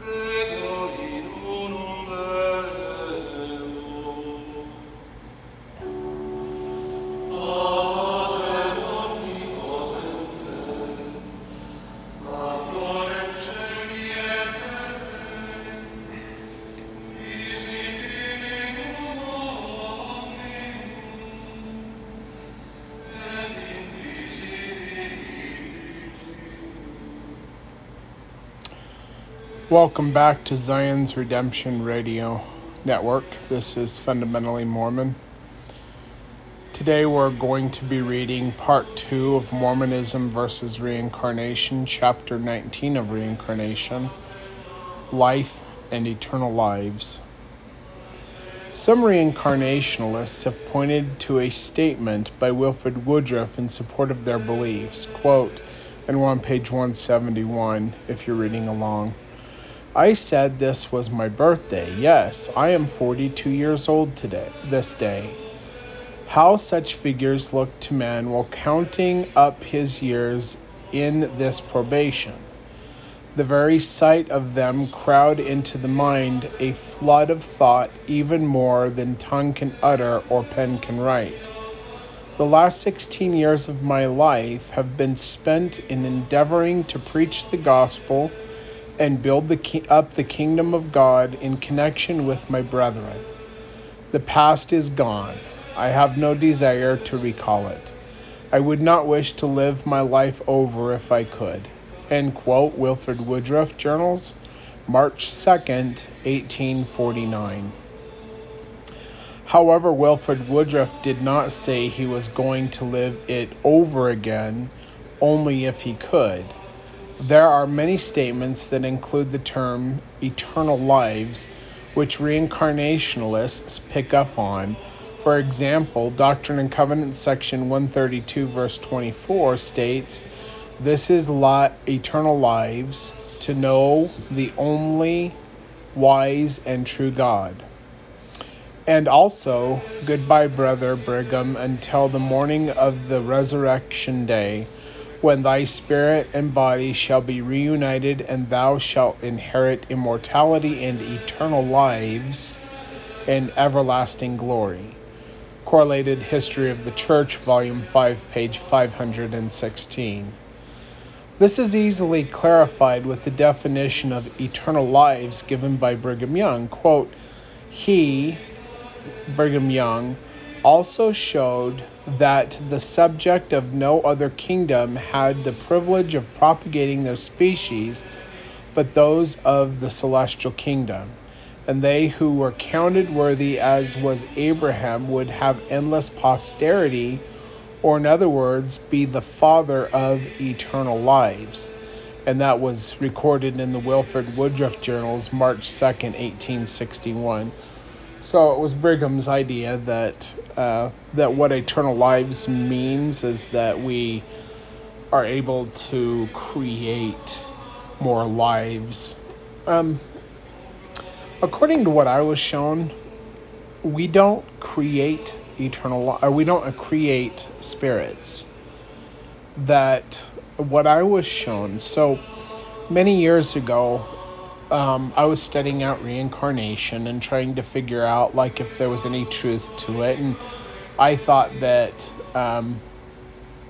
three. Welcome back to Zion's Redemption Radio Network. This is Fundamentally Mormon. Today we're going to be reading part 2 of Mormonism versus Reincarnation, chapter 19 of Reincarnation Life and Eternal Lives. Some reincarnationalists have pointed to a statement by Wilford Woodruff in support of their beliefs. Quote, and we're on page 171 if you're reading along. I said this was my birthday. Yes, I am 42 years old today, this day. How such figures look to man while counting up his years in this probation. The very sight of them crowd into the mind a flood of thought even more than tongue can utter or pen can write. The last 16 years of my life have been spent in endeavoring to preach the gospel and build the ki- up the kingdom of God in connection with my brethren. The past is gone. I have no desire to recall it. I would not wish to live my life over if I could. End quote, Wilford Woodruff Journals, March 2nd, 1849. However, Wilford Woodruff did not say he was going to live it over again only if he could. There are many statements that include the term eternal lives, which reincarnationalists pick up on. For example, Doctrine and Covenants section 132 verse 24 states, "This is lot eternal lives to know the only wise and true God." And also, goodbye, brother Brigham, until the morning of the resurrection day when thy spirit and body shall be reunited, and thou shalt inherit immortality and eternal lives and everlasting glory. Correlated History of the Church, Volume 5, page 516. This is easily clarified with the definition of eternal lives given by Brigham Young. Quote, He, Brigham Young, also showed that the subject of no other kingdom had the privilege of propagating their species but those of the celestial kingdom. And they who were counted worthy, as was Abraham, would have endless posterity, or in other words, be the father of eternal lives. And that was recorded in the Wilford Woodruff Journals, March 2nd, 1861. So it was Brigham's idea that uh, that what eternal lives means is that we are able to create more lives. Um, according to what I was shown, we don't create eternal or we don't create spirits. That what I was shown. So many years ago, um, I was studying out reincarnation and trying to figure out like if there was any truth to it, and I thought that um,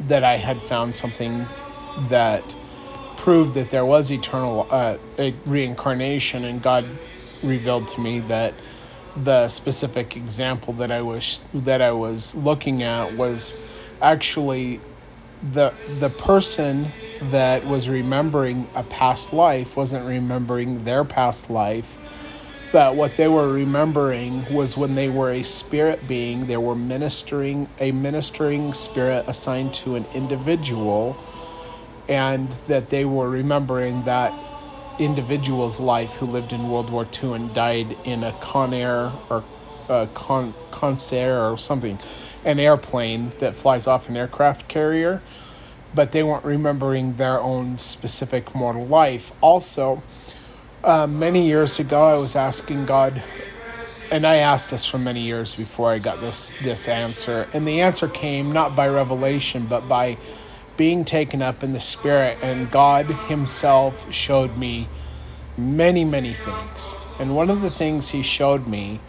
that I had found something that proved that there was eternal uh, reincarnation, and God revealed to me that the specific example that I was that I was looking at was actually the the person that was remembering a past life wasn't remembering their past life that what they were remembering was when they were a spirit being they were ministering a ministering spirit assigned to an individual and that they were remembering that individual's life who lived in World War II and died in a Conair or a Con Consair or something an airplane that flies off an aircraft carrier, but they weren't remembering their own specific mortal life. Also, uh, many years ago, I was asking God, and I asked this for many years before I got this this answer, and the answer came not by revelation, but by being taken up in the spirit, and God Himself showed me many, many things. And one of the things he showed me,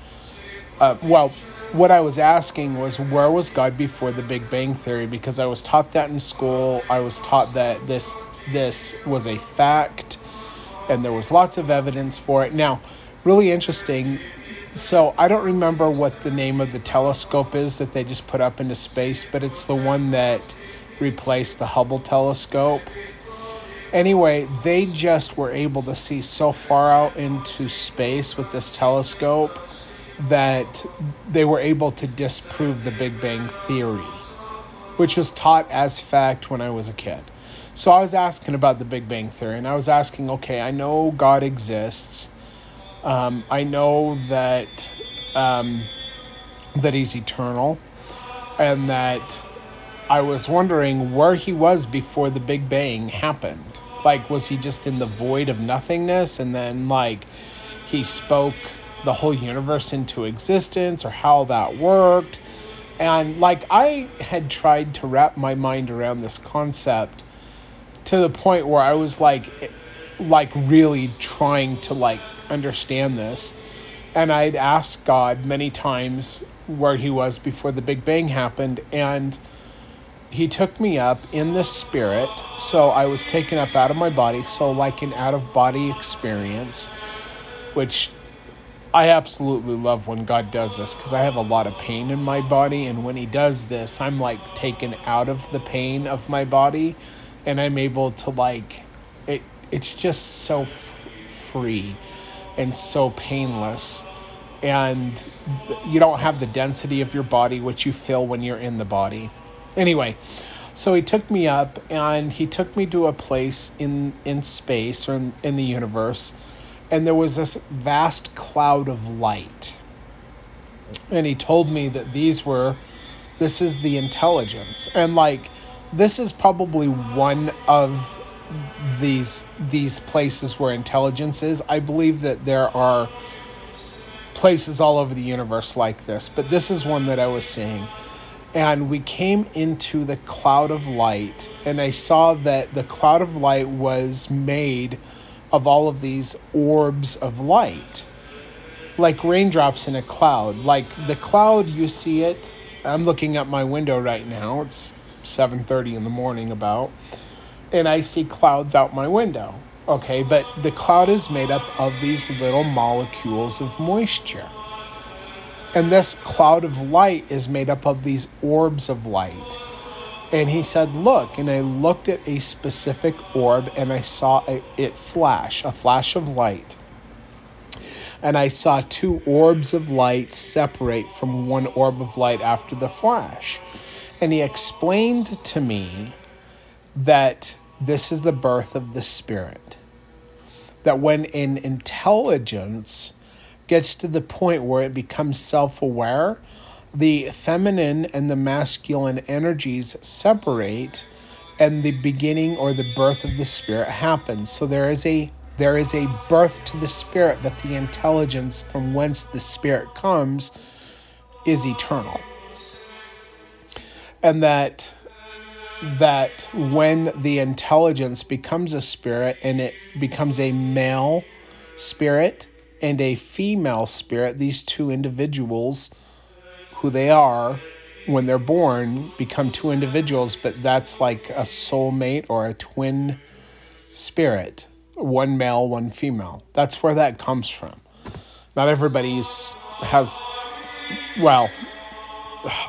uh, well, what I was asking was where was God before the Big Bang Theory? Because I was taught that in school. I was taught that this this was a fact, and there was lots of evidence for it. Now, really interesting. So I don't remember what the name of the telescope is that they just put up into space, but it's the one that replaced the Hubble telescope. Anyway, they just were able to see so far out into space with this telescope that they were able to disprove the Big Bang Theory, which was taught as fact when I was a kid. So I was asking about the Big Bang Theory, and I was asking, okay, I know God exists. Um, I know that um, that He's eternal, and that I was wondering where He was before the Big Bang happened. Like, was He just in the void of nothingness, and then like He spoke the whole universe into existence, or how that worked? And like I had tried to wrap my mind around this concept to the point where I was like like really trying to like understand this. And I'd asked God many times where he was before the Big Bang happened and he took me up in the spirit. So I was taken up out of my body, so like an out of body experience, which I absolutely love when God does this because I have a lot of pain in my body. And when He does this, I'm like taken out of the pain of my body and I'm able to like it it's just so f- free and so painless and you don't have the density of your body which you feel when you're in the body. Anyway, so he took me up and he took me to a place in in space or in, in the universe and there was this vast cloud of light. And he told me that these were this is the intelligence and like this is probably one of these these places where intelligence is. I believe that there are places all over the universe like this, but this is one that I was seeing. And we came into the cloud of light, and I saw that the cloud of light was made of all of these orbs of light, like raindrops in a cloud. Like the cloud, you see it. I'm looking at my window right now. It's 7:30 in the morning about and I see clouds out my window. Okay, but the cloud is made up of these little molecules of moisture. And this cloud of light is made up of these orbs of light. And he said, Look. And I looked at a specific orb and I saw it flash, a flash of light. And I saw two orbs of light separate from one orb of light after the flash. And he explained to me that this is the birth of the Spirit. That when an intelligence gets to the point where it becomes self aware, the feminine and the masculine energies separate and the beginning or the birth of the spirit happens. So there is a there is a birth to the spirit but the intelligence from whence the spirit comes is eternal. And that that when the intelligence becomes a spirit and it becomes a male spirit and a female spirit, these two individuals, who they are when they're born, become two individuals, but that's like a soulmate or a twin spirit one male, one female. That's where that comes from. Not everybody's has, well,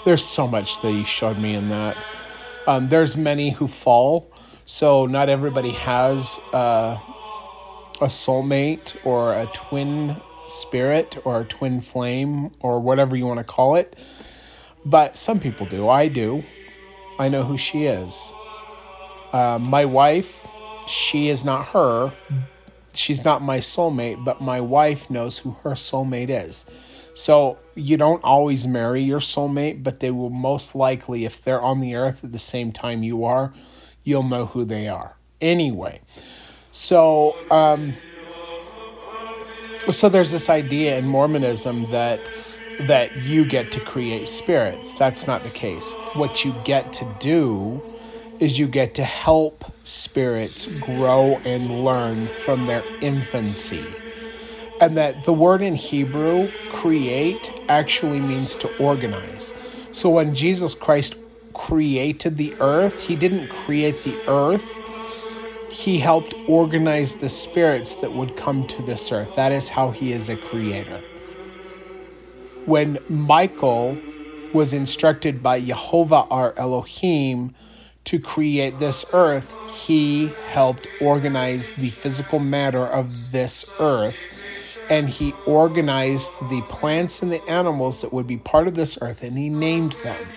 there's so much that he showed me in that. Um, there's many who fall, so not everybody has uh, a soulmate or a twin spirit or twin flame or whatever you want to call it. But some people do. I do. I know who she is. Uh, my wife, she is not her. She's not my soulmate, but my wife knows who her soulmate is. So you don't always marry your soulmate, but they will most likely, if they're on the earth at the same time you are, you'll know who they are. Anyway, so um, so there's this idea in Mormonism that that you get to create spirits. That's not the case. What you get to do is you get to help spirits grow and learn from their infancy. And that the word in Hebrew, create, actually means to organize. So when Jesus Christ created the earth, he didn't create the earth, he helped organize the spirits that would come to this earth. That is how he is a creator. When Michael was instructed by Jehovah our Elohim to create this earth, he helped organize the physical matter of this earth. And he organized the plants and the animals that would be part of this earth, and he named them.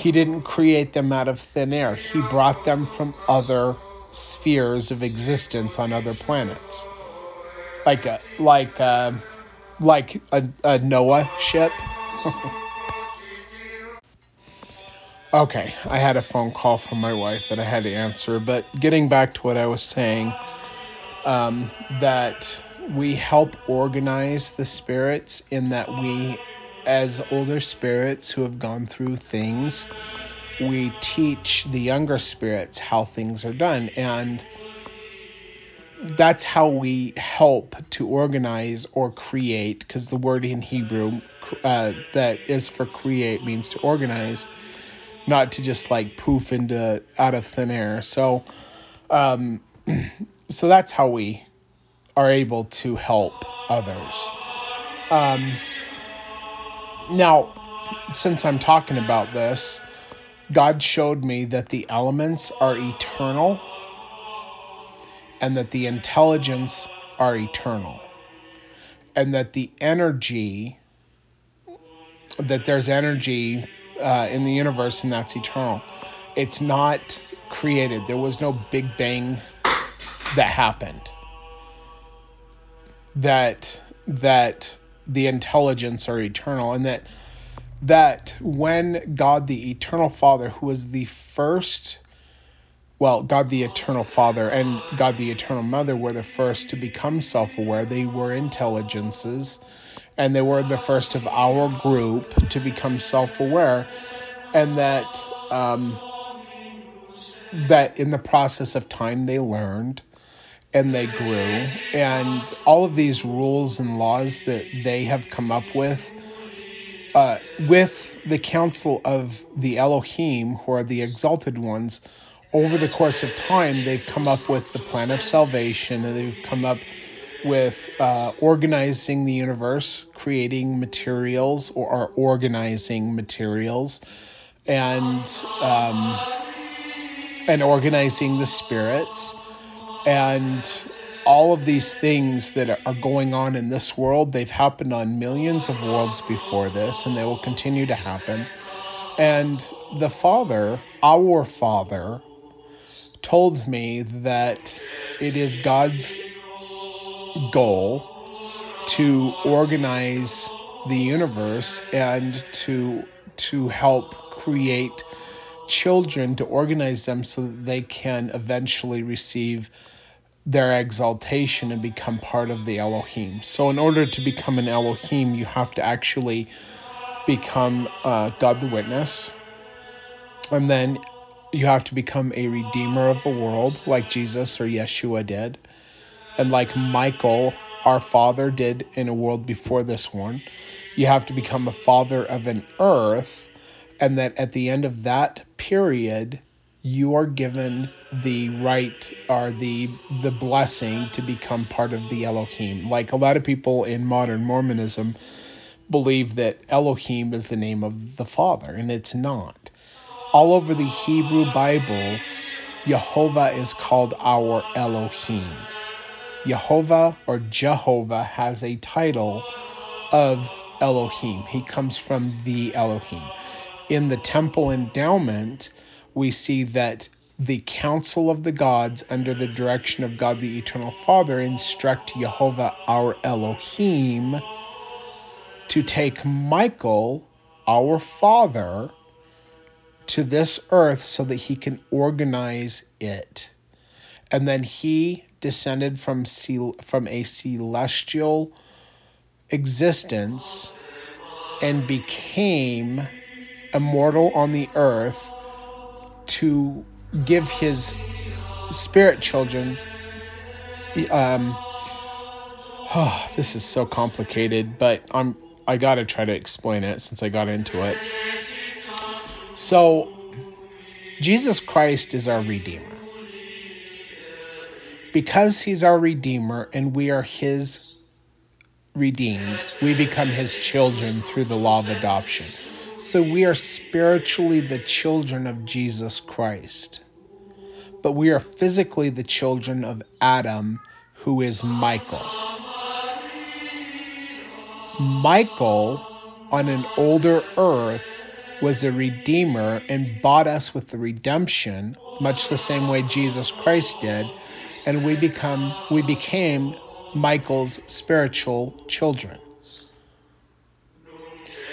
He didn't create them out of thin air, he brought them from other spheres of existence on other planets. Like a, like a, like a, a Noah ship. Okay, I had a phone call from my wife that I had to answer, but getting back to what I was saying, um, that we help organize the spirits in that we, as older spirits who have gone through things, we teach the younger spirits how things are done. And that's how we help to organize or create, because the word in Hebrew uh, that is for create means to organize not to just like poof into out of thin air. So, um, so that's how we are able to help others. Um, now, since I'm talking about this, God showed me that the elements are eternal and that the intelligence are eternal and that the energy that there's energy uh, in the universe, and that's eternal. It's not created. There was no Big Bang that happened. That that the intelligence are eternal, and that that when God the Eternal Father, who was the first, well, God the Eternal Father and God the Eternal Mother were the first to become self-aware. They were intelligences and they were the first of our group to become self-aware, and that um, that in the process of time they learned and they grew, and all of these rules and laws that they have come up with, uh, with the council of the Elohim, who are the exalted ones, over the course of time, they've come up with the plan of salvation, and they've come up with uh, organizing the universe, creating materials or, or organizing materials, and um, and organizing the spirits, and all of these things that are going on in this world. They've happened on millions of worlds before this, and they will continue to happen. And the Father, our Father, told me that it is God's goal to organize the universe and to to help create children to organize them so that they can eventually receive their exaltation and become part of the Elohim. So in order to become an Elohim, you have to actually become uh, God the Witness, and then you have to become a redeemer of a world like Jesus or Yeshua did and like Michael, our father, did in a world before this one. You have to become a father of an earth, and that at the end of that period, you are given the right or the the blessing to become part of the Elohim. Like a lot of people in modern Mormonism believe that Elohim is the name of the Father, and it's not. All over the Hebrew Bible, Jehovah is called our Elohim. Jehovah or Jehovah has a title of Elohim. He comes from the Elohim. In the temple endowment, we see that the council of the gods, under the direction of God the Eternal Father, instruct Jehovah our Elohim to take Michael, our Father, to this earth so that he can organize it. And then he descended from from a celestial existence and became immortal on the earth to give his spirit children um oh, this is so complicated but i'm i gotta try to explain it since i got into it. So jesus christ is our redeemer. Because he's our redeemer and we are his redeemed we become his children through the law of adoption so we are spiritually the children of Jesus Christ. But we are physically the children of Adam, who is Michael. Michael, on an older earth, was a redeemer and bought us with the redemption, much the same way Jesus Christ did, and we become we became Michael's spiritual children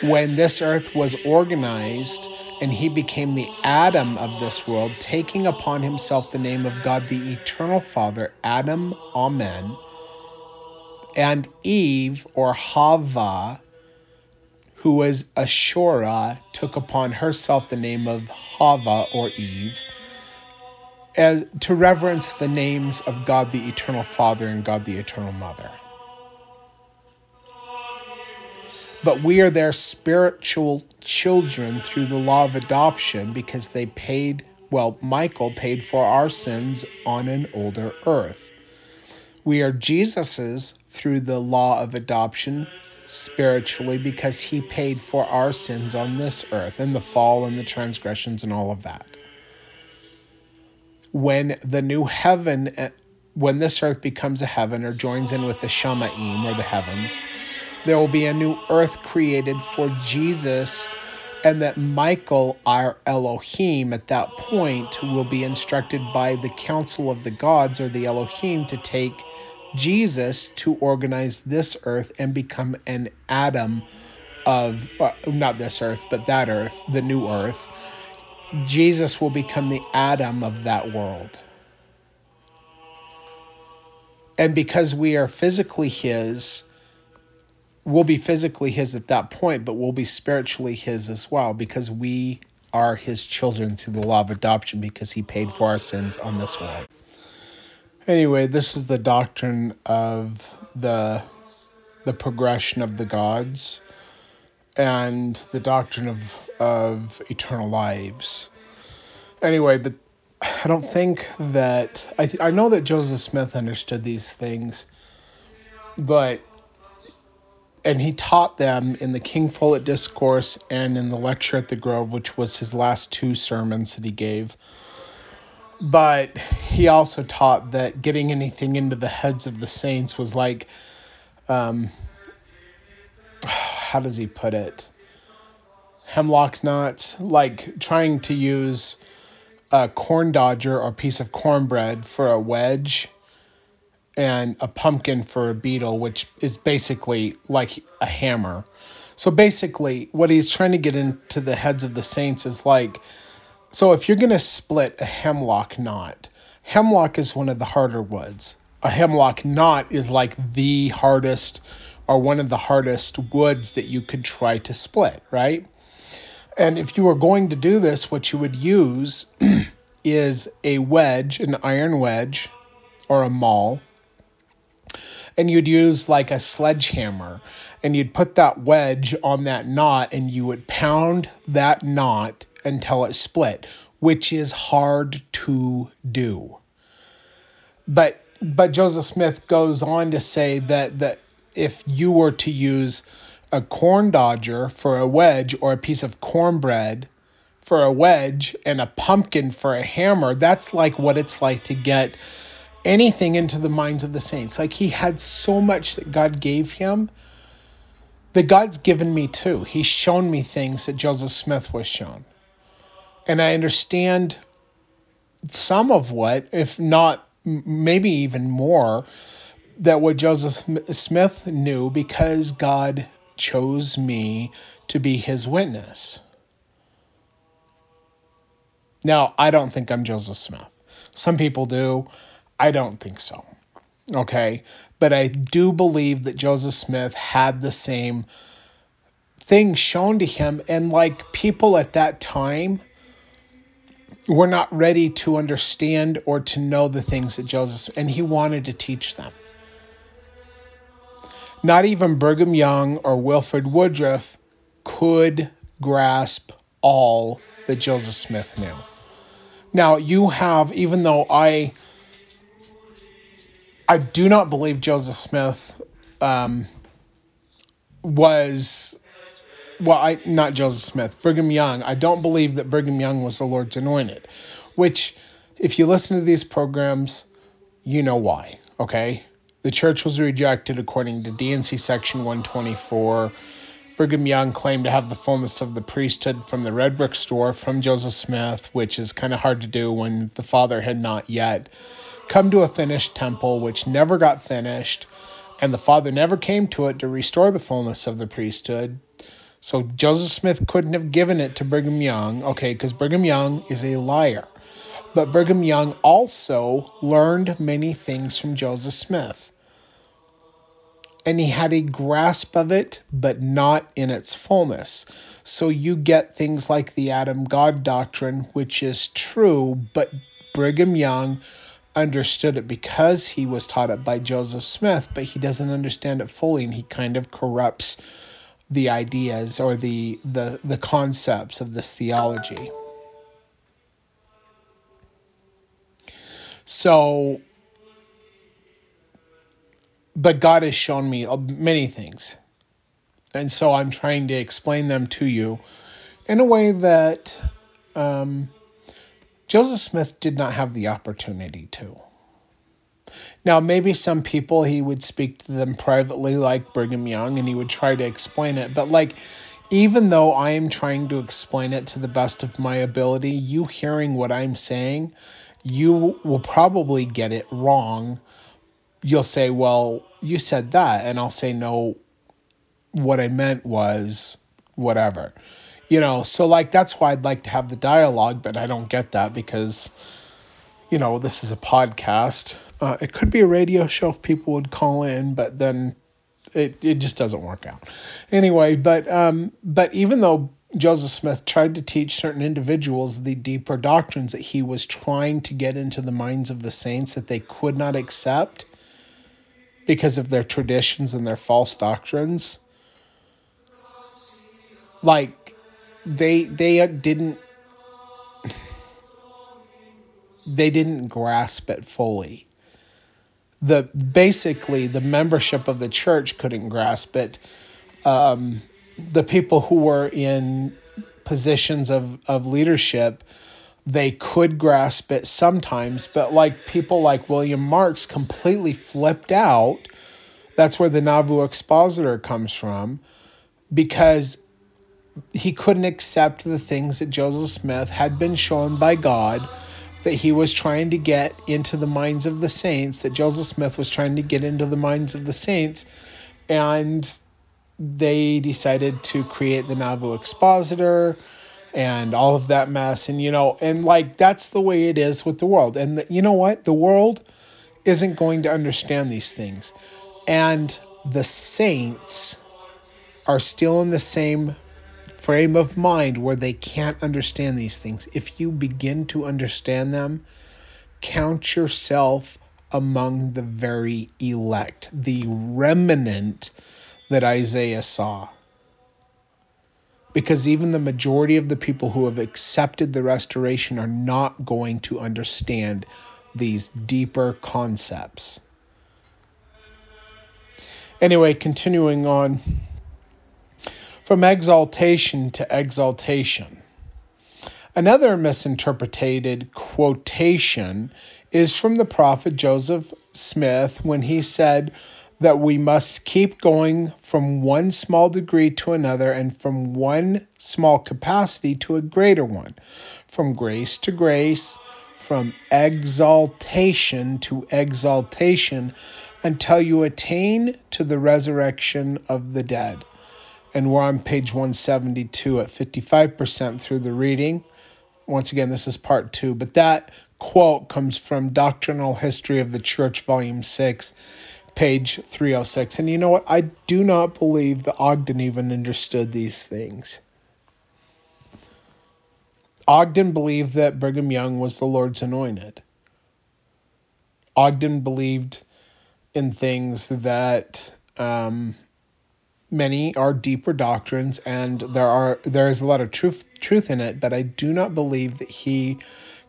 when this earth was organized and he became the Adam of this world, taking upon himself the name of God, the eternal Father, Adam, Amen, and Eve, or Hava, who was Ashura, took upon herself the name of Hava, or Eve, as to reverence the names of God the eternal Father and God the eternal Mother but we are their spiritual children through the law of adoption because they paid, well, Michael paid for our sins on an older earth. We are Jesus's through the law of adoption spiritually because he paid for our sins on this earth and the fall and the transgressions and all of that. When the new heaven, when this earth becomes a heaven or joins in with the Shamaim or the heavens, there will be a new earth created for Jesus, and that Michael, our Elohim, at that point will be instructed by the council of the gods or the Elohim to take Jesus to organize this earth and become an Adam of, uh, not this earth, but that earth, the new earth. Jesus will become the Adam of that world. And because we are physically his, we'll be physically his at that point, but we'll be spiritually his as well because we are his children through the law of adoption because he paid for our sins on this world. Anyway, this is the doctrine of the the progression of the gods and the doctrine of of eternal lives. Anyway, but I don't think that I th- I know that Joseph Smith understood these things, but and he taught them in the King Follett Discourse and in the lecture at the Grove, which was his last two sermons that he gave. But he also taught that getting anything into the heads of the saints was like, um, how does he put it? Hemlock knots, like trying to use a corn dodger or piece of cornbread for a wedge and a pumpkin for a beetle, which is basically like a hammer. So basically, what he's trying to get into the heads of the saints is like so if you're going to split a hemlock knot, hemlock is one of the harder woods. A hemlock knot is like the hardest or one of the hardest woods that you could try to split, right? And if you were going to do this, what you would use is a wedge, an iron wedge, or a maul, and you'd use like a sledgehammer and you'd put that wedge on that knot and you would pound that knot until it split, which is hard to do. But but Joseph Smith goes on to say that that if you were to use a corn dodger for a wedge or a piece of cornbread for a wedge and a pumpkin for a hammer, that's like what it's like to get anything into the minds of the saints. Like he had so much that God gave him that God's given me too. He's shown me things that Joseph Smith was shown. And I understand some of what, if not maybe even more, that what Joseph Smith knew because God chose me to be his witness. Now, I don't think I'm Joseph Smith. Some people do. I don't think so. Okay. But I do believe that Joseph Smith had the same thing shown to him. And like people at that time, were not ready to understand or to know the things that Joseph and he wanted to teach them. Not even Brigham Young or Wilford Woodruff could grasp all that Joseph Smith knew. Now you have, even though I, I do not believe Joseph Smith um, was well, I not Joseph Smith, Brigham Young. I don't believe that Brigham Young was the Lord's anointed, which, if you listen to these programs, you know why. Okay, the church was rejected according to D&C Section 124. Brigham Young claimed to have the fullness of the priesthood from the red brick store from Joseph Smith, which is kind of hard to do when the father had not yet come to a finished temple, which never got finished, and the father never came to it to restore the fullness of the priesthood. So Joseph Smith couldn't have given it to Brigham Young, okay, because Brigham Young is a liar. But Brigham Young also learned many things from Joseph Smith. And he had a grasp of it, but not in its fullness. So you get things like the Adam God doctrine, which is true, but Brigham Young understood it because he was taught it by Joseph Smith, but he doesn't understand it fully and he kind of corrupts the ideas or the the the concepts of this theology. So but God has shown me many things. And so I'm trying to explain them to you in a way that um, Joseph Smith did not have the opportunity to. Now, maybe some people he would speak to them privately, like Brigham Young, and he would try to explain it. But, like, even though I am trying to explain it to the best of my ability, you hearing what I'm saying, you will probably get it wrong. You'll say, Well, you said that. And I'll say, No, what I meant was whatever. You know, so like that's why I'd like to have the dialogue, but I don't get that because, you know, this is a podcast uh, it could be a radio show if people would call in, but then it, it just doesn't work out. Anyway, but um, but even though Joseph Smith tried to teach certain individuals the deeper doctrines that he was trying to get into the minds of the saints that they could not accept because of their traditions and their false doctrines. Like they they didn't they didn't grasp it fully the basically the membership of the church couldn't grasp it. Um, the people who were in positions of, of leadership, they could grasp it sometimes, but like people like William Marks completely flipped out. That's where the Nauvoo expositor comes from, because he couldn't accept the things that Joseph Smith had been shown by God that he was trying to get into the minds of the saints, that Joseph Smith was trying to get into the minds of the saints, and they decided to create the Nauvoo Expositor and all of that mess. And, you know, and like that's the way it is with the world. And the, you know what? The world isn't going to understand these things. And the saints are still in the same frame of mind where they can't understand these things. If you begin to understand them, count yourself among the very elect, the remnant that Isaiah saw. Because even the majority of the people who have accepted the restoration are not going to understand these deeper concepts. Anyway, continuing on from exaltation to exaltation. Another misinterpreted quotation is from the prophet Joseph Smith when he said that we must keep going from one small degree to another and from one small capacity to a greater one, from grace to grace, from exaltation to exaltation until you attain to the resurrection of the dead and we're on page 172 at 55% through the reading. Once again, this is part two, but that quote comes from Doctrinal History of the Church, Volume 6, page 306. And you know what? I do not believe that Ogden even understood these things. Ogden believed that Brigham Young was the Lord's anointed. Ogden believed in things that um, many are deeper doctrines, and there are there is a lot of truth truth in it. But I do not believe that he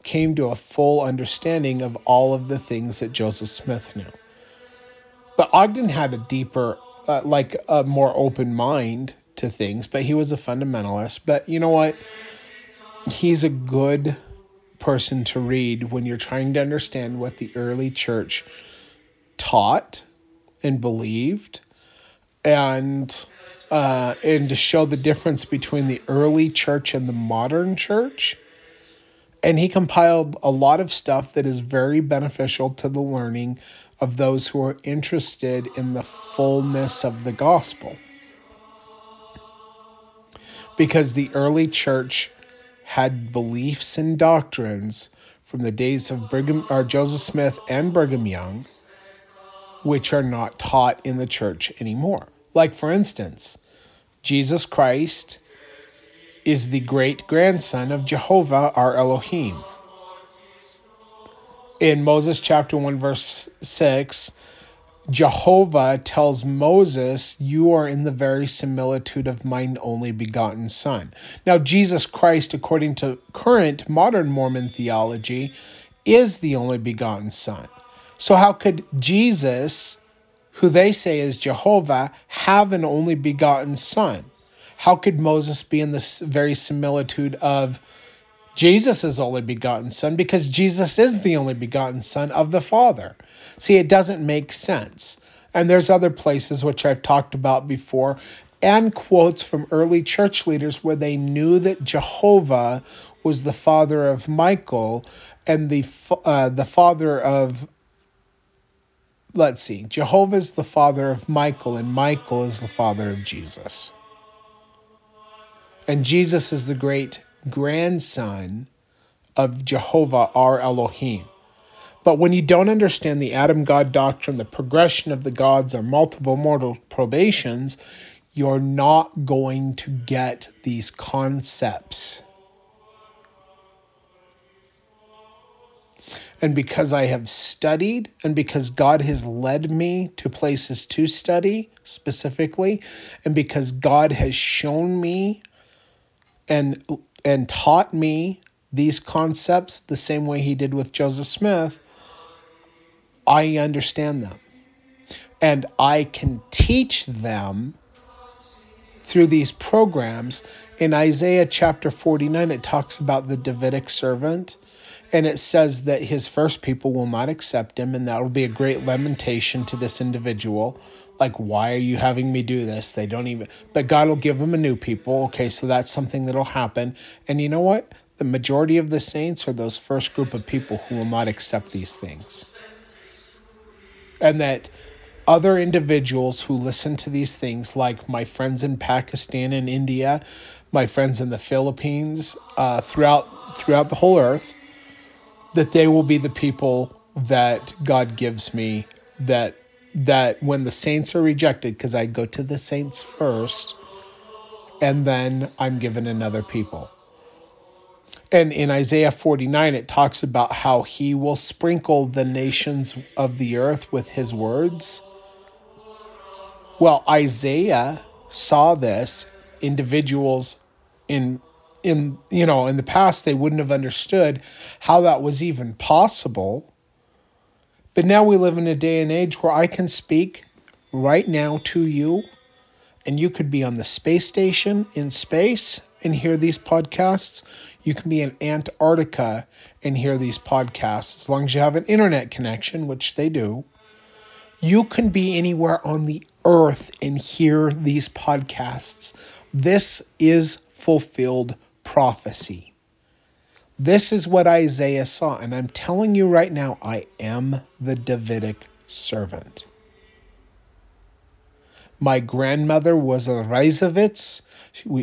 came to a full understanding of all of the things that Joseph Smith knew. But Ogden had a deeper, uh, like a more open mind to things, but he was a fundamentalist. But you know what? He's a good person to read when you're trying to understand what the early church taught and believed and uh, and to show the difference between the early church and the modern church and he compiled a lot of stuff that is very beneficial to the learning of those who are interested in the fullness of the gospel. Because the early church had beliefs and doctrines from the days of Brigham or Joseph Smith and Brigham Young, which are not taught in the church anymore. Like for instance, Jesus Christ is the great grandson of Jehovah our Elohim. In Moses chapter 1 verse 6, Jehovah tells Moses, You are in the very similitude of mine only begotten Son. Now, Jesus Christ, according to current modern Mormon theology, is the only begotten Son. So, how could Jesus, who they say is Jehovah, have an only begotten Son? how could Moses be in this very similitude of Jesus' only begotten son? Because Jesus is the only begotten son of the Father. See, it doesn't make sense. And there's other places which I've talked about before, and quotes from early church leaders where they knew that Jehovah was the father of Michael and the uh, the father of let's see, Jehovah is the father of Michael, and Michael is the father of Jesus. And Jesus is the great grandson of Jehovah our Elohim. But when you don't understand the Adam God doctrine, the progression of the gods or multiple mortal probations, you're not going to get these concepts. And because I have studied and because God has led me to places to study specifically, and because God has shown me and and taught me these concepts the same way he did with Joseph Smith, I understand them. And I can teach them through these programs. In Isaiah chapter 49, it talks about the Davidic servant, and it says that his first people will not accept him, and that will be a great lamentation to this individual. Like why are you having me do this? They don't even but god will give them a new people. Okay so that's something that'll happen. And you know what? The majority of the saints are those first group of people who will not accept these things. And that other individuals who listen to these things like my friends in pakistan and india my friends in the philippines uh, throughout throughout the whole earth that they will be the people that god gives me that that when the saints are rejected, because I go to the saints first, and then I'm given another people. And in Isaiah 49, it talks about how he will sprinkle the nations of the earth with his words. Well, Isaiah saw this. Individuals in in you know in the past they wouldn't have understood how that was even possible but now we live in a day and age where I can speak right now to you, and you could be on the space station in space and hear these podcasts. You can be in Antarctica and hear these podcasts as long as you have an internet connection, which they do. You can be anywhere on the earth and hear these podcasts. This is fulfilled prophecy. This is what Isaiah saw, and I'm telling you right now, I am the Davidic servant. My grandmother was a Reisevitz.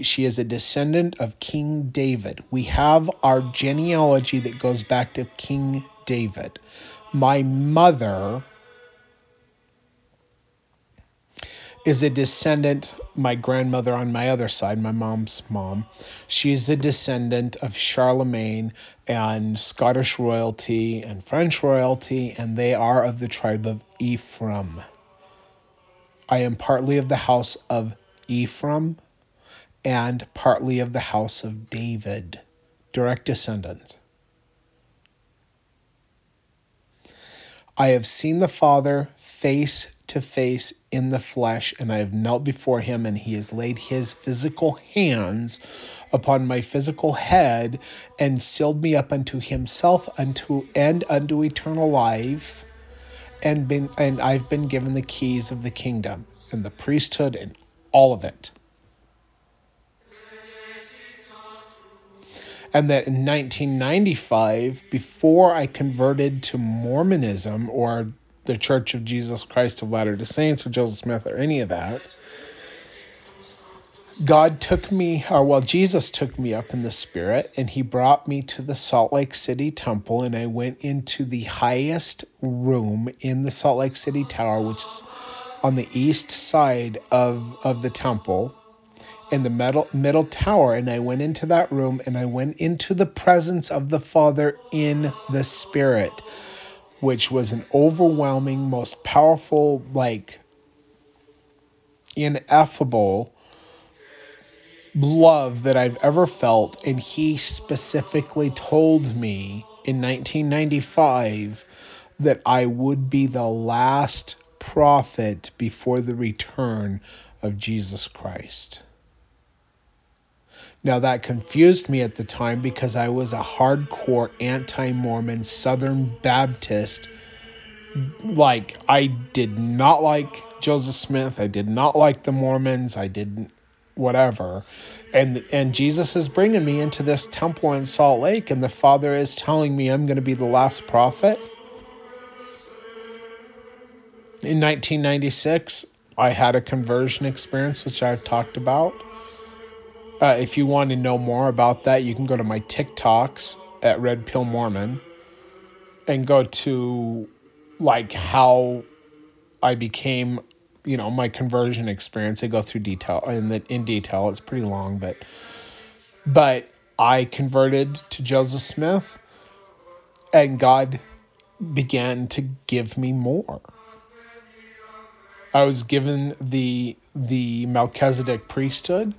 She is a descendant of King David. We have our genealogy that goes back to King David. My mother is a descendant, my grandmother on my other side, my mom's mom, she's a descendant of Charlemagne and Scottish royalty and French royalty, and they are of the tribe of Ephraim. I am partly of the house of Ephraim and partly of the house of David, direct descendants. I have seen the Father face to face in the flesh, and I have knelt before him, and he has laid his physical hands upon my physical head and sealed me up unto himself unto and unto eternal life and been and I've been given the keys of the kingdom and the priesthood and all of it. And that in 1995, before I converted to Mormonism or the Church of Jesus Christ of Latter day Saints or Joseph Smith or any of that. God took me, or well, Jesus took me up in the Spirit, and He brought me to the Salt Lake City Temple, and I went into the highest room in the Salt Lake City Tower, which is on the east side of, of the temple, in the middle, middle tower. And I went into that room, and I went into the presence of the Father in the Spirit which was an overwhelming, most powerful, like ineffable love that I've ever felt. And he specifically told me in 1995 that I would be the last prophet before the return of Jesus Christ. Now, that confused me at the time because I was a hardcore anti Mormon Southern Baptist. Like, I did not like Joseph Smith. I did not like the Mormons. I didn't, whatever. And, and Jesus is bringing me into this temple in Salt Lake, and the Father is telling me I'm going to be the last prophet. In 1996, I had a conversion experience, which I've talked about. Uh, if you want to know more about that, you can go to my TikToks at Red Pill Mormon and go to like how I became, you know, my conversion experience. I go through detail in the in detail. It's pretty long, but but I converted to Joseph Smith, and God began to give me more. I was given the the Melchizedek priesthood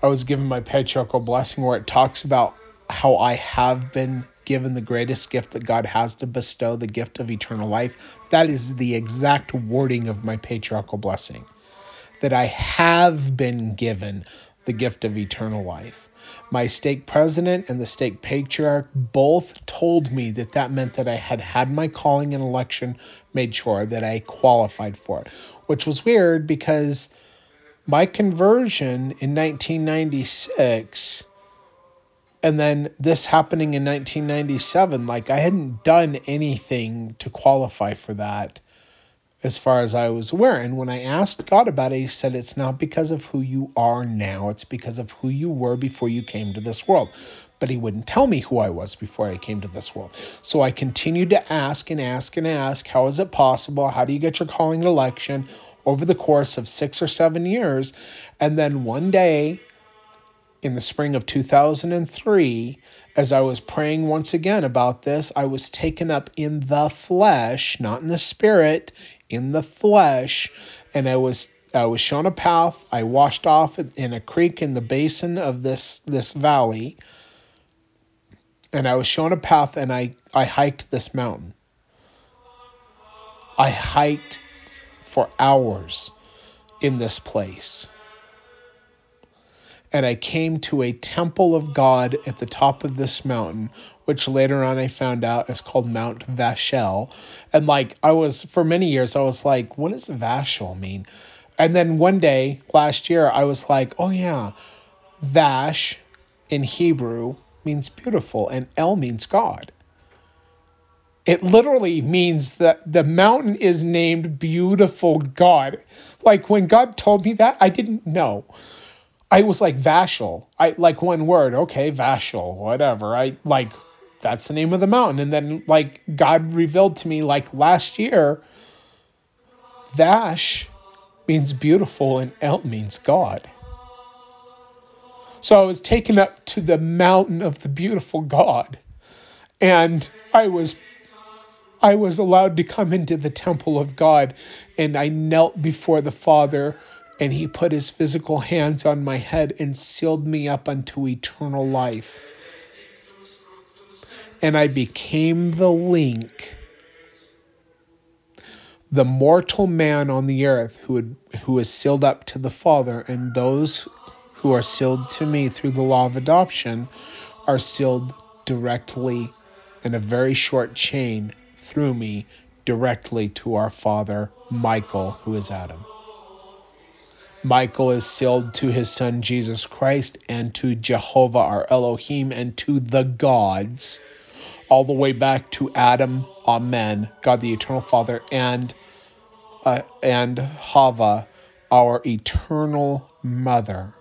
I was given my patriarchal blessing where it talks about how I have been given the greatest gift that God has to bestow, the gift of eternal life. That is the exact wording of my patriarchal blessing. That I have been given the gift of eternal life. My stake president and the stake patriarch both told me that that meant that I had had my calling and election made sure that I qualified for it, which was weird because my conversion in 1996 and then this happening in 1997 like i hadn't done anything to qualify for that as far as i was aware. And when i asked god about it he said it's not because of who you are now. It's because of who you were before you came to this world. But he wouldn't tell me who i was before i came to this world. So i continued to ask and ask and ask how is it possible? How do you get your calling election over the course of six or seven years. And then one day in the spring of 2003, as I was praying once again about this, I was taken up in the flesh, not in the spirit, in the flesh, and I was I was shown a path. I washed off in a creek in the basin of this this valley, and I was shown a path, and I I hiked this mountain. I hiked for hours in this place. And I came to a temple of God at the top of this mountain, which later on I found out is called Mount Vashel. And like, I was, for many years, I was like, what does Vashel mean? And then one day last year, I was like, oh yeah, Vash in Hebrew means beautiful, and El means God. It literally means that the mountain is named Beautiful God. Like when God told me that, I didn't know. I was like Vashel. I like one word, okay, Vashel, whatever. I like that's the name of the mountain. And then like God revealed to me like last year, Vash means beautiful and El means God. So I was taken up to the mountain of the beautiful God, and I was I was allowed to come into the temple of God, and I knelt before the Father, and He put His physical hands on my head and sealed me up unto eternal life. And I became the link, the mortal man on the earth who, had, who is sealed up to the Father, and those who are sealed to me through the law of adoption are sealed directly in a very short chain through me directly to our father Michael, who is Adam. Michael is sealed to his son Jesus Christ and to Jehovah our Elohim and to the gods, all the way back to Adam, Amen, God the eternal Father, and uh, and Hava, our eternal mother.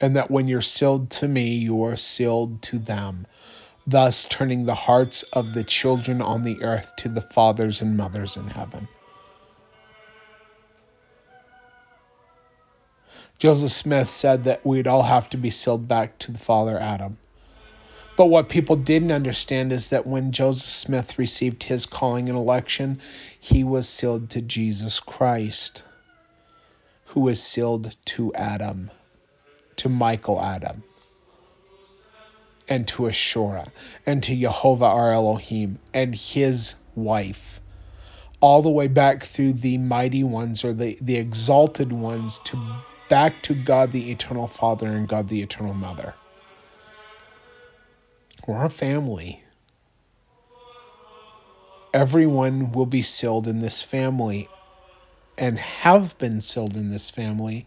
and that when you're sealed to me, you are sealed to them, thus turning the hearts of the children on the earth to the fathers and mothers in heaven. Joseph Smith said that we'd all have to be sealed back to the father Adam. But what people didn't understand is that when Joseph Smith received his calling and election, he was sealed to Jesus Christ, who was sealed to Adam to Michael Adam, and to Ashura, and to Jehovah our Elohim, and his wife, all the way back through the mighty ones or the, the exalted ones to back to God the eternal Father and God the eternal Mother. We're a family. Everyone will be sealed in this family and have been sealed in this family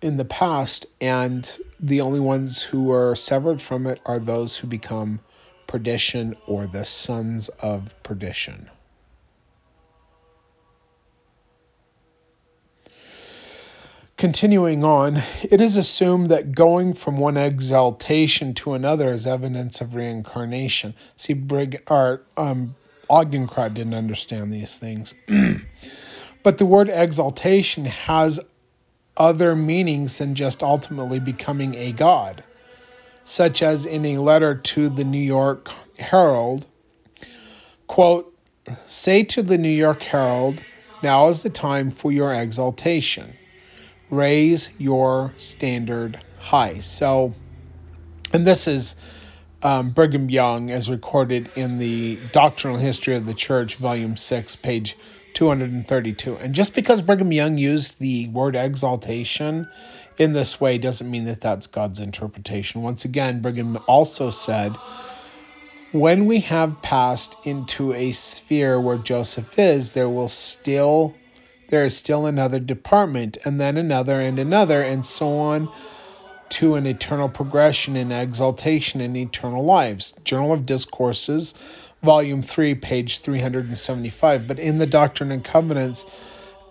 in the past, and the only ones who are severed from it are those who become perdition or the sons of perdition. Continuing on, it is assumed that going from one exaltation to another is evidence of reincarnation. See, Brig or um, Ogden Kraut didn't understand these things, but the word exaltation has other meanings than just ultimately becoming a god, such as in a letter to the New York Herald, quote, Say to the New York Herald, now is the time for your exaltation. Raise your standard high. So, and this is um, Brigham Young, as recorded in the Doctrinal History of the Church, Volume 6, page 232. And just because Brigham Young used the word exaltation in this way doesn't mean that that's God's interpretation. Once again, Brigham also said, when we have passed into a sphere where Joseph is, there will still there is still another department and then another and another and so on to an eternal progression in exaltation in eternal lives. Journal of Discourses volume 3, page 375. But in the Doctrine and Covenants,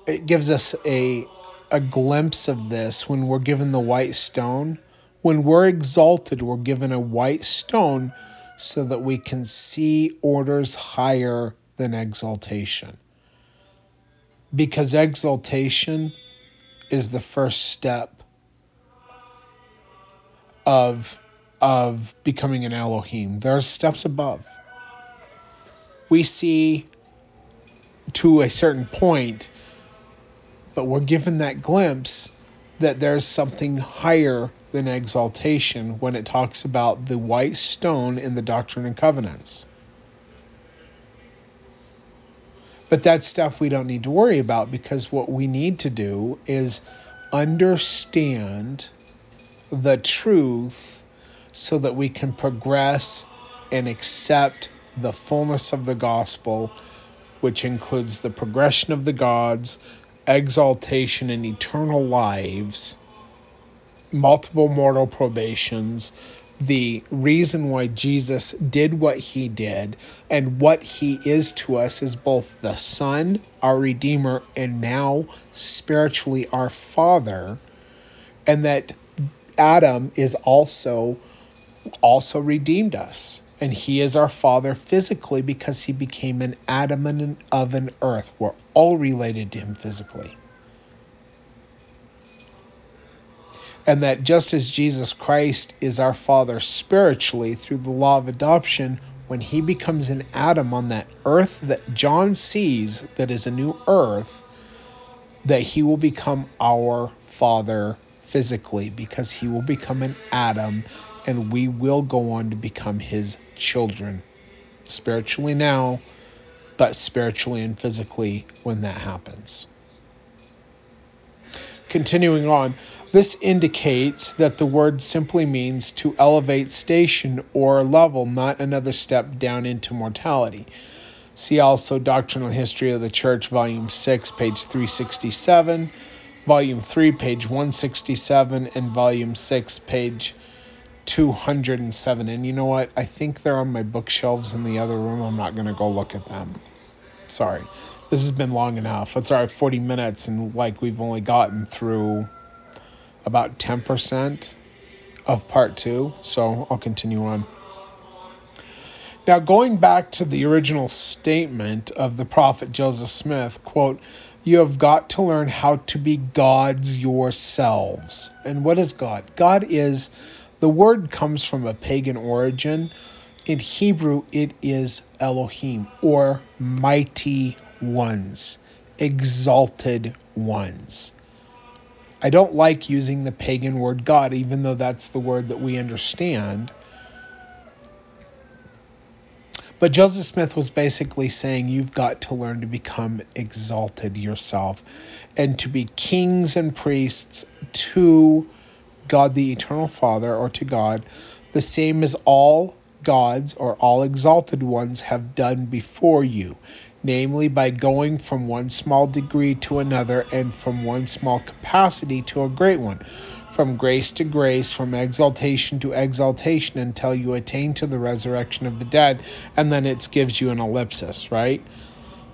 it gives us a, a glimpse of this when we're given the white stone. When we're exalted, we're given a white stone so that we can see orders higher than exaltation. Because exaltation is the first step of of becoming an Elohim. There are steps above we see to a certain point, but we're given that glimpse that there's something higher than exaltation when it talks about the white stone in the Doctrine and Covenants. But that's stuff we don't need to worry about because what we need to do is understand the truth so that we can progress and accept the fullness of the gospel, which includes the progression of the gods, exaltation and eternal lives, multiple mortal probations, the reason why Jesus did what he did and what he is to us is both the Son, our Redeemer, and now spiritually our Father, and that Adam is also also redeemed us And he is our father physically because he became an Adam of an earth. We're all related to him physically. And that just as Jesus Christ is our father spiritually through the law of adoption, when he becomes an Adam on that earth that John sees that is a new earth, that he will become our father physically because he will become an Adam and we will go on to become his children spiritually now, but spiritually and physically when that happens. Continuing on, this indicates that the word simply means to elevate station or level, not another step down into mortality. See also Doctrinal History of the Church, Volume 6, page 367, Volume 3, page 167, and Volume 6, page 207. And you know what? I think they're on my bookshelves in the other room. I'm not going to go look at them. Sorry. This has been long enough. It's alright, 40 minutes, and like we've only gotten through about 10% of part two. So I'll continue on. Now, going back to the original statement of the prophet Joseph Smith, quote, you have got to learn how to be gods yourselves. And what is God? God is, the word comes from a pagan origin. In Hebrew, it is Elohim, or mighty ones, exalted ones. I don't like using the pagan word God, even though that's the word that we understand. But Joseph Smith was basically saying you've got to learn to become exalted yourself and to be kings and priests to God the Eternal Father or to God, the same as all gods or all exalted ones have done before you namely by going from one small degree to another and from one small capacity to a great one, from grace to grace, from exaltation to exaltation until you attain to the resurrection of the dead, and then it gives you an ellipsis, right?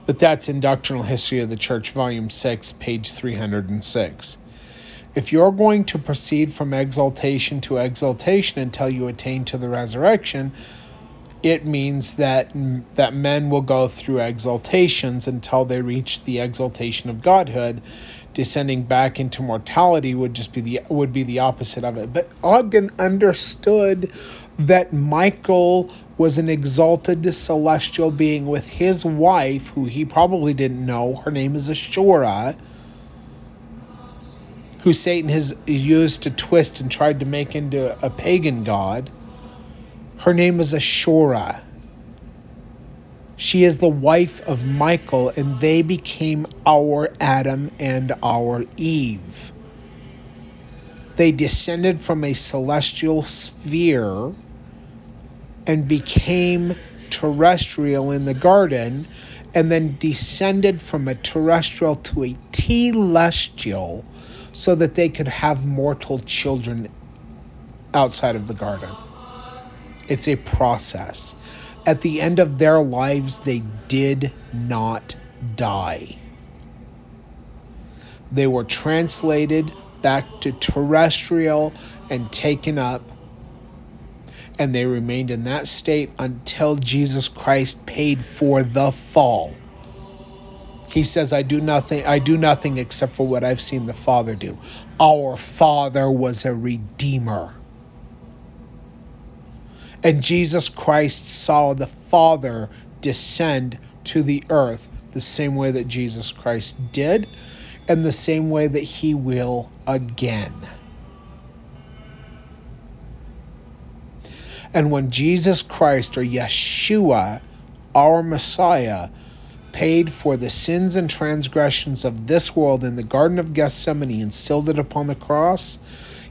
But that's in Doctrinal History of the Church, Volume 6, page 306. If you're going to proceed from exaltation to exaltation until you attain to the resurrection, it means that that men will go through exaltations until they reach the exaltation of godhood. Descending back into mortality would just be the would be the opposite of it. But ogden understood that michael was an exalted celestial being with his wife who he probably didn't know. Her name is ashura who satan has used to twist and tried to make into a pagan god her name is Ashura. She is the wife of Michael, and they became our Adam and our Eve. They descended from a celestial sphere and became terrestrial in the garden, and then descended from a terrestrial to a telestial so that they could have mortal children outside of the garden. It's a process. At the end of their lives, they did not die. They were translated back to terrestrial and taken up, and they remained in that state until Jesus Christ paid for the fall. He says, I do nothing I do nothing except for what I've seen the Father do. Our Father was a redeemer. And Jesus Christ saw the Father descend to the earth the same way that Jesus Christ did, and the same way that he will again. And when Jesus Christ or Yeshua, our Messiah, paid for the sins and transgressions of this world in the Garden of Gethsemane and sealed it upon the cross,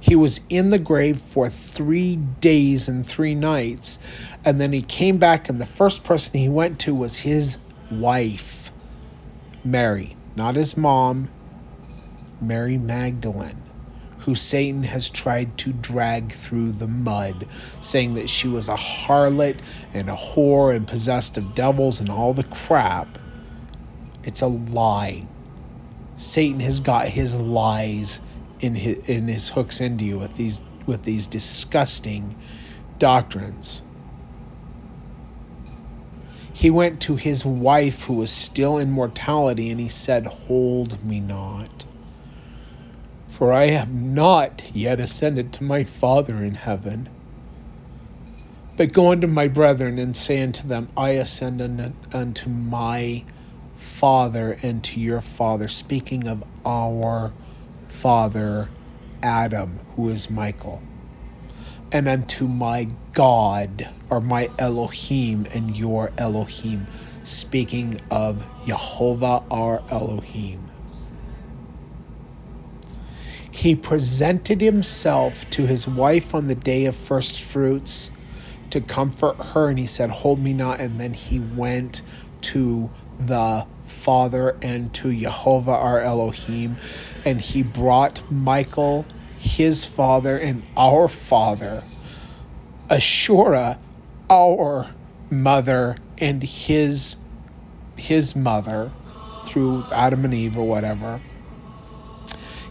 he was in the grave for three days and three nights. And then he came back, and the first person he went to was his wife, Mary, not his mom, Mary Magdalene, who Satan has tried to drag through the mud, saying that she was a harlot and a whore and possessed of devils and all the crap. It's a lie. Satan has got his lies in his, in his hooks into you with these with these disgusting doctrines. He went to his wife who was still in mortality and he said, Hold me not. For I have not yet ascended to my Father in heaven. But go unto my brethren and say unto them, I ascend unto my Father and to your Father, speaking of our Father Adam, who is Michael, and unto my God, or my Elohim, and your Elohim, speaking of Jehovah our Elohim. He presented himself to his wife on the day of first fruits to comfort her, and he said, Hold me not. And then he went to the Father and to Jehovah our Elohim, and he brought Michael, his father, and our father, Ashura, our mother, and his his mother through Adam and Eve or whatever.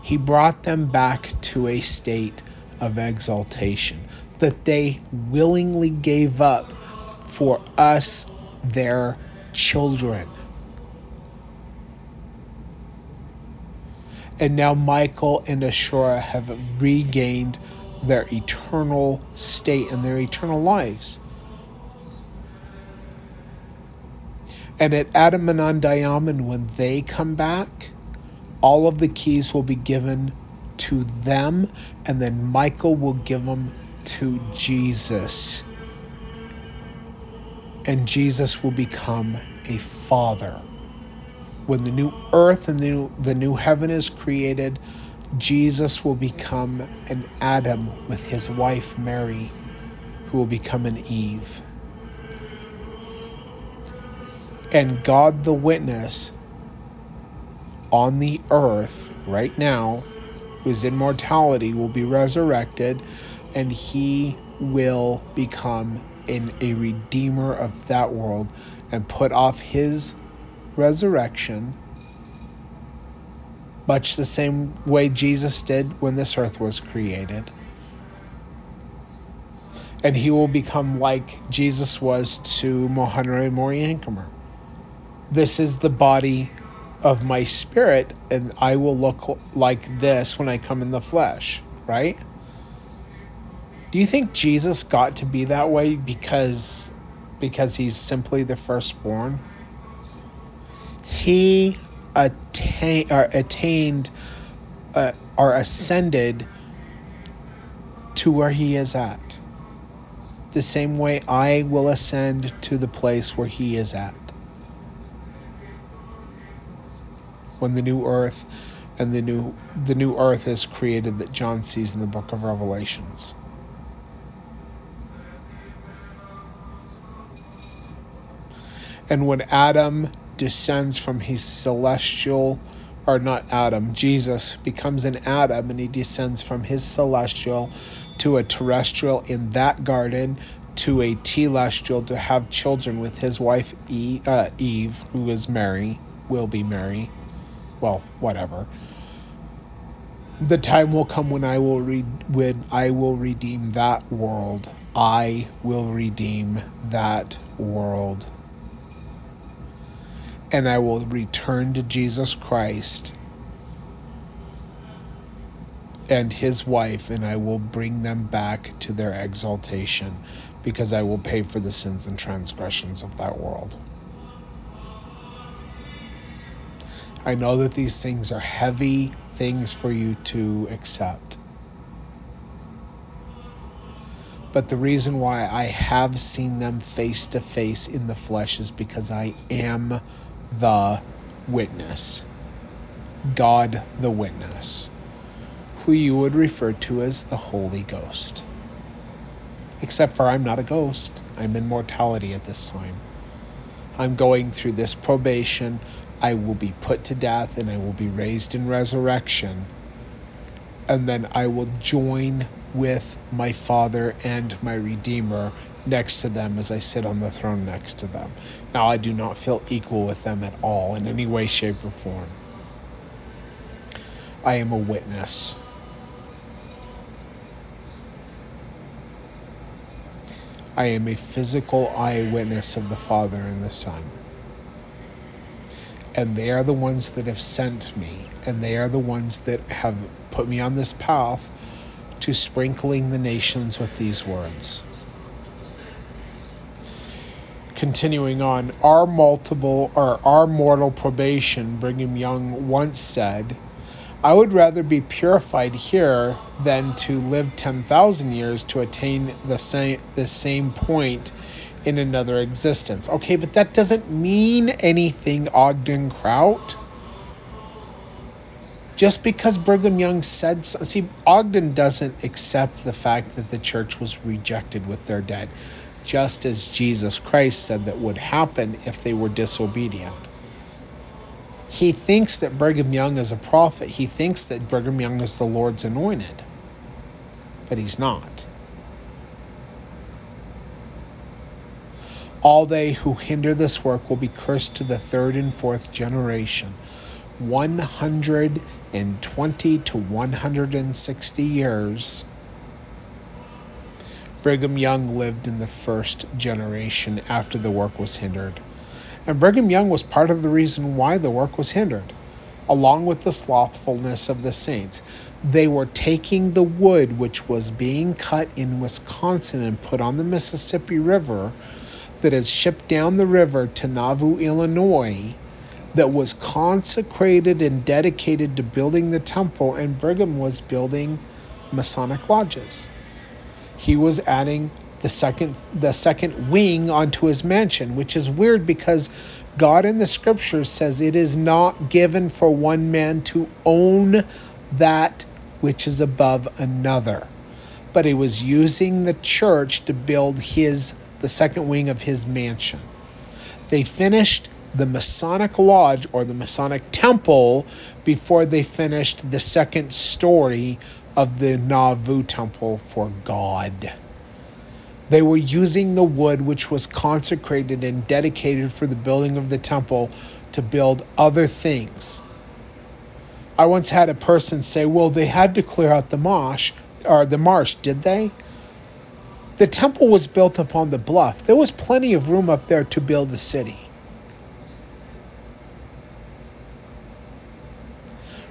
He brought them back to a state of exaltation that they willingly gave up for us, their children. And now Michael and Ashura have regained their eternal state and their eternal lives. And at Adam-ondi-Ahman, when they come back, all of the keys will be given to them, and then Michael will give them to Jesus. And Jesus will become a father. When the new earth and the new, the new heaven is created, Jesus will become an Adam with his wife Mary, who will become an Eve. And God the witness on the earth right now, whose immortality will be resurrected and he will become in a redeemer of that world and put off his resurrection much the same way Jesus did when this earth was created. And he will become like Jesus was to Mahonri Moriancumer. This is the body of my spirit, and I will look like this when I come in the flesh, right? Do you think Jesus got to be that way because because he's simply the firstborn? He attain, or attained uh, or ascended to where he is at. The same way I will ascend to the place where he is at. When the new earth and the new the new earth is created that John sees in the book of Revelations. And when Adam descends from his celestial, or not Adam, Jesus becomes an Adam and he descends from his celestial to a terrestrial in that garden to a telestial to have children with his wife Eve, uh, Eve, who is Mary, will be Mary. Well, whatever. The time will come when I will re- when I will redeem that world. I will redeem that world and I will return to Jesus Christ and his wife, and I will bring them back to their exaltation because I will pay for the sins and transgressions of that world. I know that these things are heavy things for you to accept. But the reason why I have seen them face to face in the flesh is because I am the witness, God the witness, who you would refer to as the Holy Ghost. Except for I'm not a ghost, I'm in mortality at this time. I'm going through this probation. I will be put to death and I will be raised in resurrection. And then I will join with my Father and my Redeemer next to them as I sit on the throne next to them. Now, I do not feel equal with them at all in any way, shape, or form. I am a witness. I am a physical eyewitness of the Father and the Son. And they are the ones that have sent me, and they are the ones that have put me on this path to sprinkling the nations with these words. Continuing on, our multiple or our mortal probation, Brigham Young once said, I would rather be purified here than to live 10,000 years to attain the same, the same point in another existence. Okay, but that doesn't mean anything, Ogden Kraut. Just because Brigham Young said see, Ogden doesn't accept the fact that the church was rejected with their dead, just as Jesus Christ said that would happen if they were disobedient. He thinks that Brigham Young is a prophet. He thinks that Brigham Young is the Lord's anointed. But he's not. All they who hinder this work will be cursed to the third and fourth generation. 120 to 160 years. Brigham Young lived in the first generation after the work was hindered and Brigham Young was part of the reason why the work was hindered, along with the slothfulness of the saints. They were taking the wood which was being cut in Wisconsin and put on the Mississippi River, that is shipped down the river to Nauvoo, Illinois, that was consecrated and dedicated to building the temple, and Brigham was building Masonic lodges. He was adding the second the second wing onto his mansion, which is weird because God in the scriptures says it is not given for one man to own that which is above another. But he was using the church to build his the second wing of his mansion. They finished the Masonic Lodge or the Masonic Temple before they finished the second story of the Nauvoo Temple for God. They were using the wood which was consecrated and dedicated for the building of the temple to build other things. I once had a person say, "Well, they had to clear out the marsh or the marsh, did they?" The temple was built upon the bluff. There was plenty of room up there to build a city.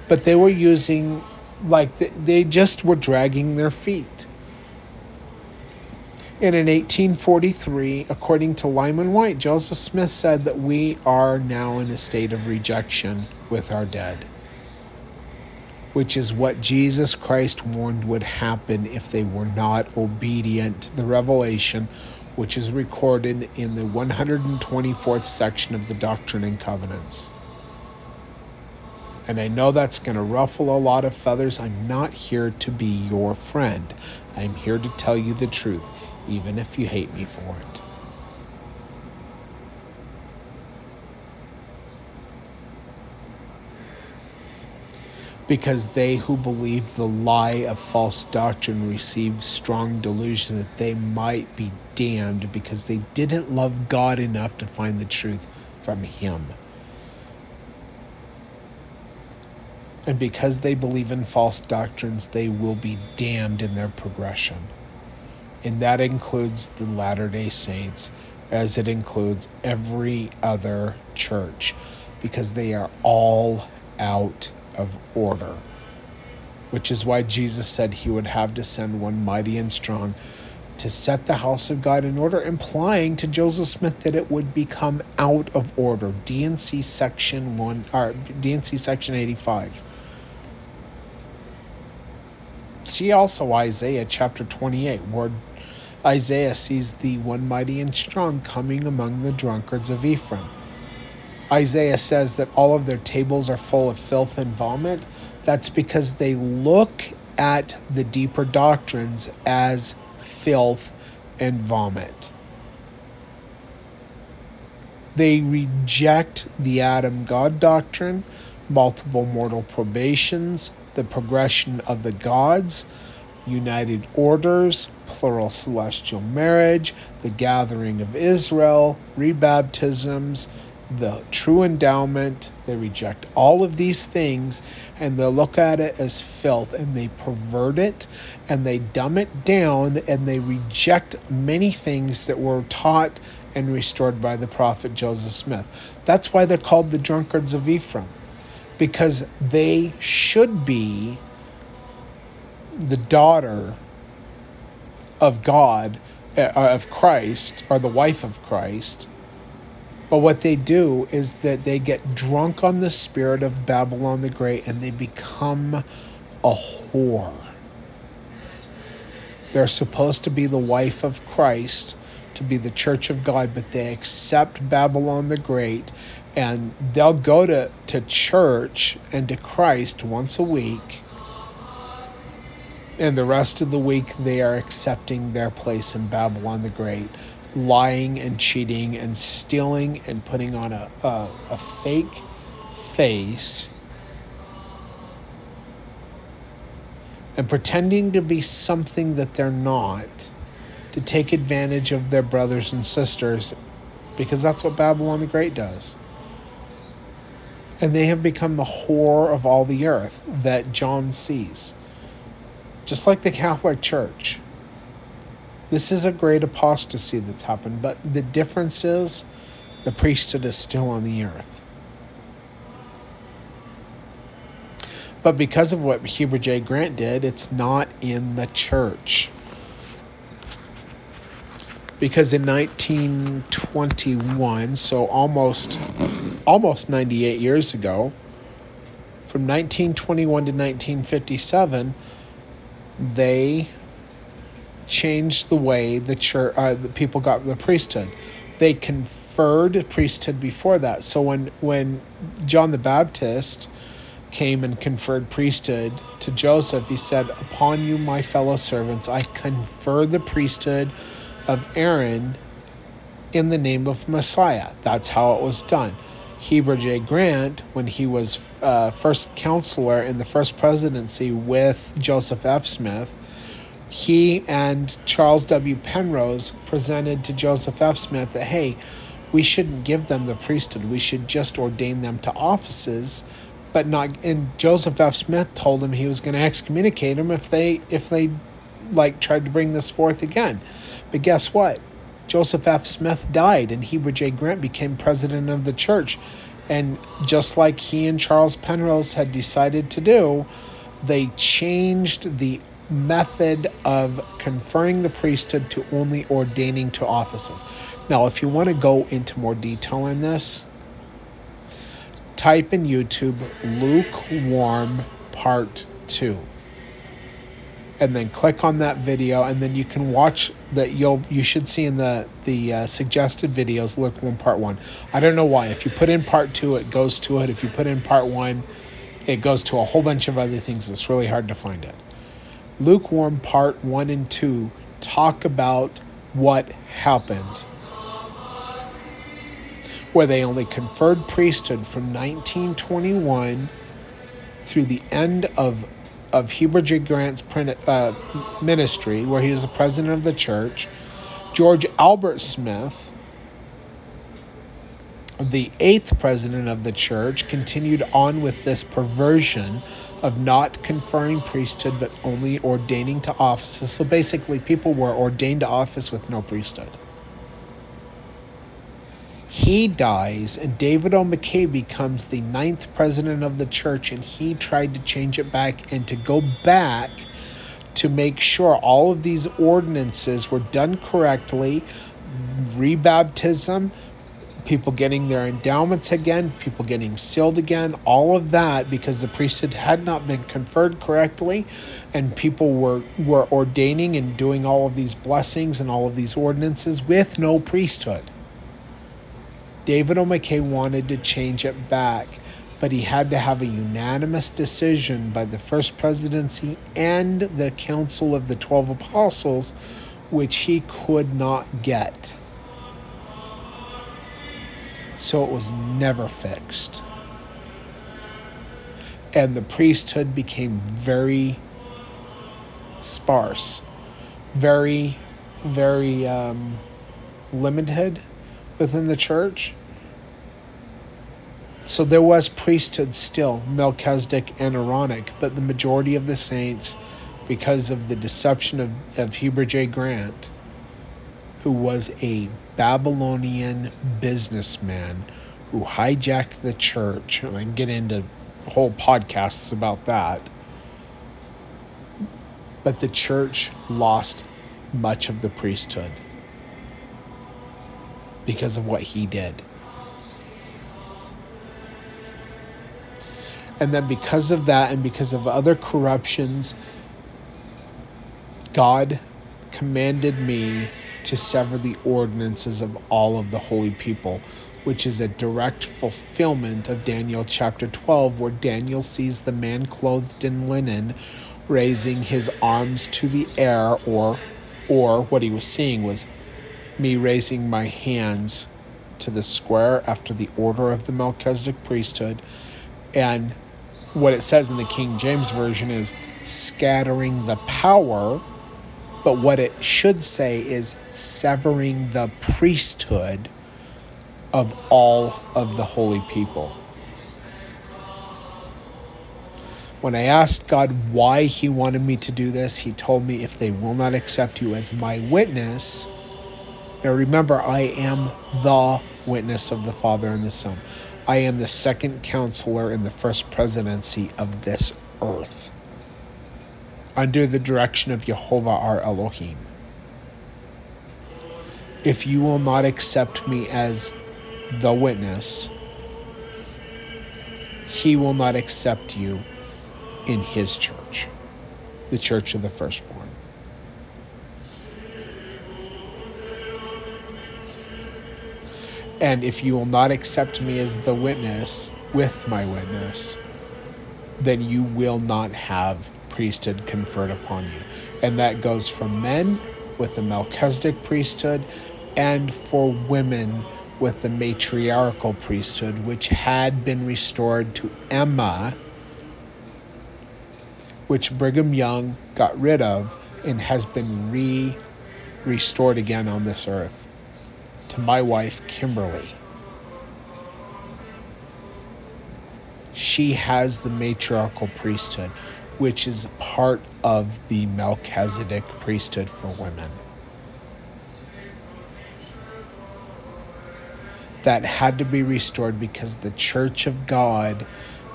But they were using like they just were dragging their feet. And in 1843, according to Lyman Wight, Joseph Smith said that we are now in a state of rejection with our dead, which is what Jesus Christ warned would happen if they were not obedient to the revelation, which is recorded in the 124th section of the Doctrine and Covenants. And I know that's going to ruffle a lot of feathers. I'm not here to be your friend. I'm here to tell you the truth even if you hate me for it. Because they who believe the lie of false doctrine receive strong delusion that they might be damned because they didn't love God enough to find the truth from Him. And because they believe in false doctrines, they will be damned in their progression and that includes the Latter day Saints as it includes every other church because they are all out of order. Which is why Jesus said he would have to send one mighty and strong to set the house of God in order, implying to Joseph Smith that it would become out of order. D&C section one or D&C section 85. See also Isaiah chapter 28, where Isaiah sees the one mighty and strong coming among the drunkards of Ephraim. Isaiah says that all of their tables are full of filth and vomit. That's because they look at the deeper doctrines as filth and vomit. They reject the Adam God doctrine, multiple mortal probations, the progression of the gods, united orders, plural celestial marriage, the gathering of Israel, rebaptisms, the true endowment. They reject all of these things and they look at it as filth and they pervert it and they dumb it down and they reject many things that were taught and restored by the prophet Joseph Smith. That's why they're called the drunkards of Ephraim because they should be the daughter of God, uh, of Christ, or the wife of Christ. But what they do is that they get drunk on the spirit of Babylon the Great and they become a whore. They're supposed to be the wife of Christ, to be the church of God, but they accept Babylon the Great and they'll go to, to church and to Christ once a week and the rest of the week they are accepting their place in Babylon the Great, lying and cheating and stealing and putting on a, a, a fake face and pretending to be something that they're not to take advantage of their brothers and sisters because that's what Babylon the Great does. And they have become the whore of all the earth that John sees just like the Catholic Church. This is a great apostasy that's happened, but the difference is the priesthood is still on the earth. But because of what Heber J. Grant did, it's not in the church. Because in 1921, so almost almost 98 years ago, from 1921 to 1957, they changed the way the church, uh, the people got the priesthood. They conferred priesthood before that. So when when John the Baptist came and conferred priesthood to Joseph, he said, "Upon you, my fellow servants, I confer the priesthood of Aaron in the name of Messiah." That's how it was done. Heber J. Grant, when he was uh, first counselor in the first presidency with Joseph F. Smith, he and Charles W. Penrose presented to Joseph F. Smith that, hey, we shouldn't give them the priesthood. We should just ordain them to offices, but not. And Joseph F. Smith told him he was going to excommunicate them if they if they like tried to bring this forth again. But guess what? Joseph F. Smith died and Heber J. Grant became president of the church. And just like he and Charles Penrose had decided to do, they changed the method of conferring the priesthood to only ordaining to offices. Now, if you want to go into more detail on this, type in YouTube lukewarm part 2 and then click on that video and then you can watch that you'll you should see in the the uh, suggested videos lukewarm part one. I don't know why. If you put in part two it goes to it. If you put in part one it goes to a whole bunch of other things. It's really hard to find it. Lukewarm part one and two talk about what happened where they only conferred priesthood from 1921 through the end of of Heber J. Grant's uh, ministry, where he was the president of the church. George Albert Smith, the eighth president of the church, continued on with this perversion of not conferring priesthood but only ordaining to offices. So basically, people were ordained to office with no priesthood he dies, and David O. McKay becomes the ninth president of the church, and he tried to change it back and to go back to make sure all of these ordinances were done correctly rebaptism, people getting their endowments again, people getting sealed again, all of that because the priesthood had not been conferred correctly and people were were ordaining and doing all of these blessings and all of these ordinances with no priesthood. David O. McKay wanted to change it back, but he had to have a unanimous decision by the First Presidency and the Council of the Twelve Apostles, which he could not get. So it was never fixed. And the priesthood became very sparse, very, very um, limited within the church So there was priesthood still, Melchizedek and Aaronic, but the majority of the saints, because of the deception of, of Heber J. Grant, who was a Babylonian businessman who hijacked the church, and I can get into whole podcasts about that. But the church lost much of the priesthood because of what he did. And then, because of that, and because of other corruptions, God commanded me to sever the ordinances of all of the holy people, which is a direct fulfillment of Daniel chapter 12, where Daniel sees the man clothed in linen raising his arms to the air, or, or what he was seeing was me raising my hands to the square after the order of the Melchizedek priesthood. And what it says in the King James Version is scattering the power but what it should say is severing the priesthood of all of the holy people. When I asked God why He wanted me to do this, He told me if they will not accept you as my witness. Now remember, I am the witness of the Father and the Son. I am the second counselor in the first presidency of this earth under the direction of Jehovah our Elohim. If you will not accept me as the witness, he will not accept you in his church, the church of the firstborn. And if you will not accept me as the witness with my witness, then you will not have priesthood conferred upon you. And that goes for men with the Melchizedek priesthood and for women with the matriarchal priesthood, which had been restored to Emma, which Brigham Young got rid of and has been re restored again on this earth to my wife, Kimberly. She has the matriarchal priesthood which is part of the Melchizedek priesthood for women. That had to be restored because the church of God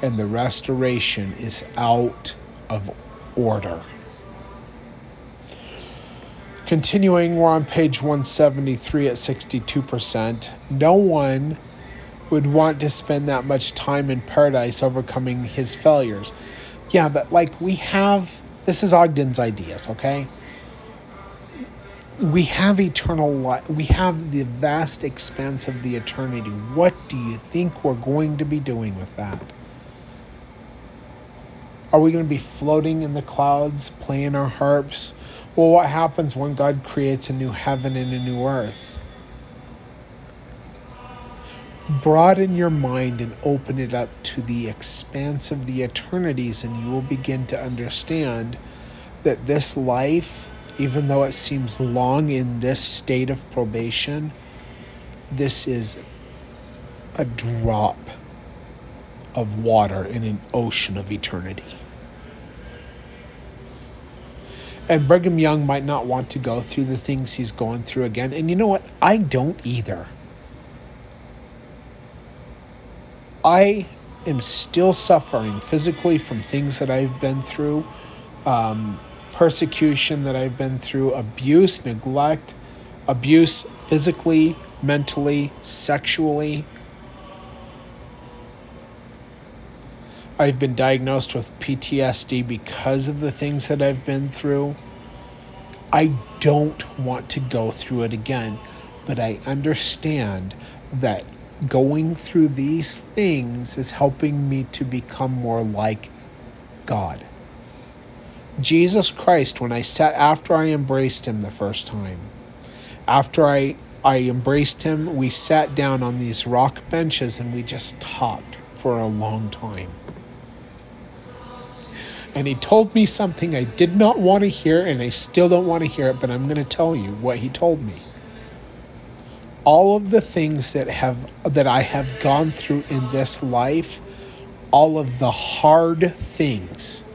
and the restoration is out of order. Continuing, we're on page 173 at 62%. No one would want to spend that much time in paradise overcoming his failures. Yeah, but like we have this is Ogden's ideas, okay? We have eternal life. We have the vast expanse of the eternity. What do you think we're going to be doing with that? Are we going to be floating in the clouds, playing our harps? Well, what happens when God creates a new heaven and a new earth? broaden your mind and open it up to the expanse of the eternities, and you will begin to understand that this life, even though it seems long in this state of probation, this is a drop of water in an ocean of eternity. And Brigham Young might not want to go through the things he's going through again. And you know what? I don't either. I am still suffering physically from things that I've been through, um, persecution that I've been through, abuse, neglect, abuse physically, mentally, sexually. I've been diagnosed with PTSD because of the things that I've been through. I don't want to go through it again, but I understand that going through these things is helping me to become more like God. Jesus Christ, when I sat after I embraced him the first time, after I I embraced him, we sat down on these rock benches and we just talked for a long time. And he told me something I did not want to hear, and I still don't want to hear it, but I'm going to tell you what he told me. all of the things that have that I have gone through in this life, all of the hard things.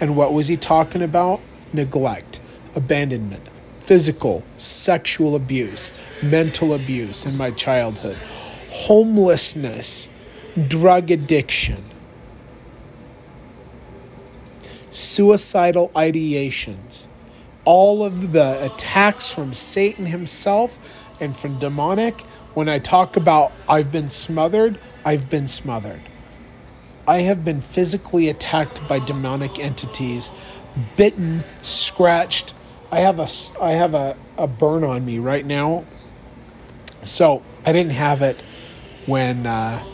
And what was he talking about? Neglect, abandonment, physical, sexual abuse, mental abuse in my childhood, homelessness, drug addiction, suicidal ideations, all of the attacks from Satan himself and from demonic. When I talk about I've been smothered, I've been smothered. I have been physically attacked by demonic entities, bitten, scratched. I have a I have a, a burn on me right now. So I didn't have it when uh,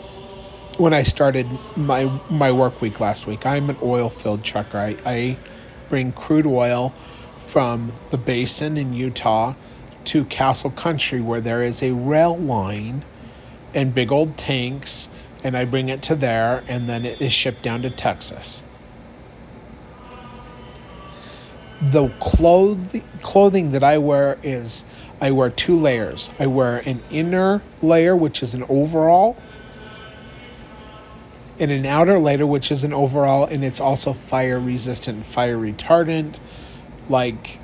when I started my my work week last week. I'm an oil filled trucker. I, I bring crude oil from the basin in Utah to Castle Country, where there is a rail line and big old tanks, and I bring it to there, and then it is shipped down to Texas. The cloth- clothing that I wear is I wear two layers. I wear an inner layer, which is an overall, and an outer layer, which is an overall, and it's also fire resistant, fire retardant. Like,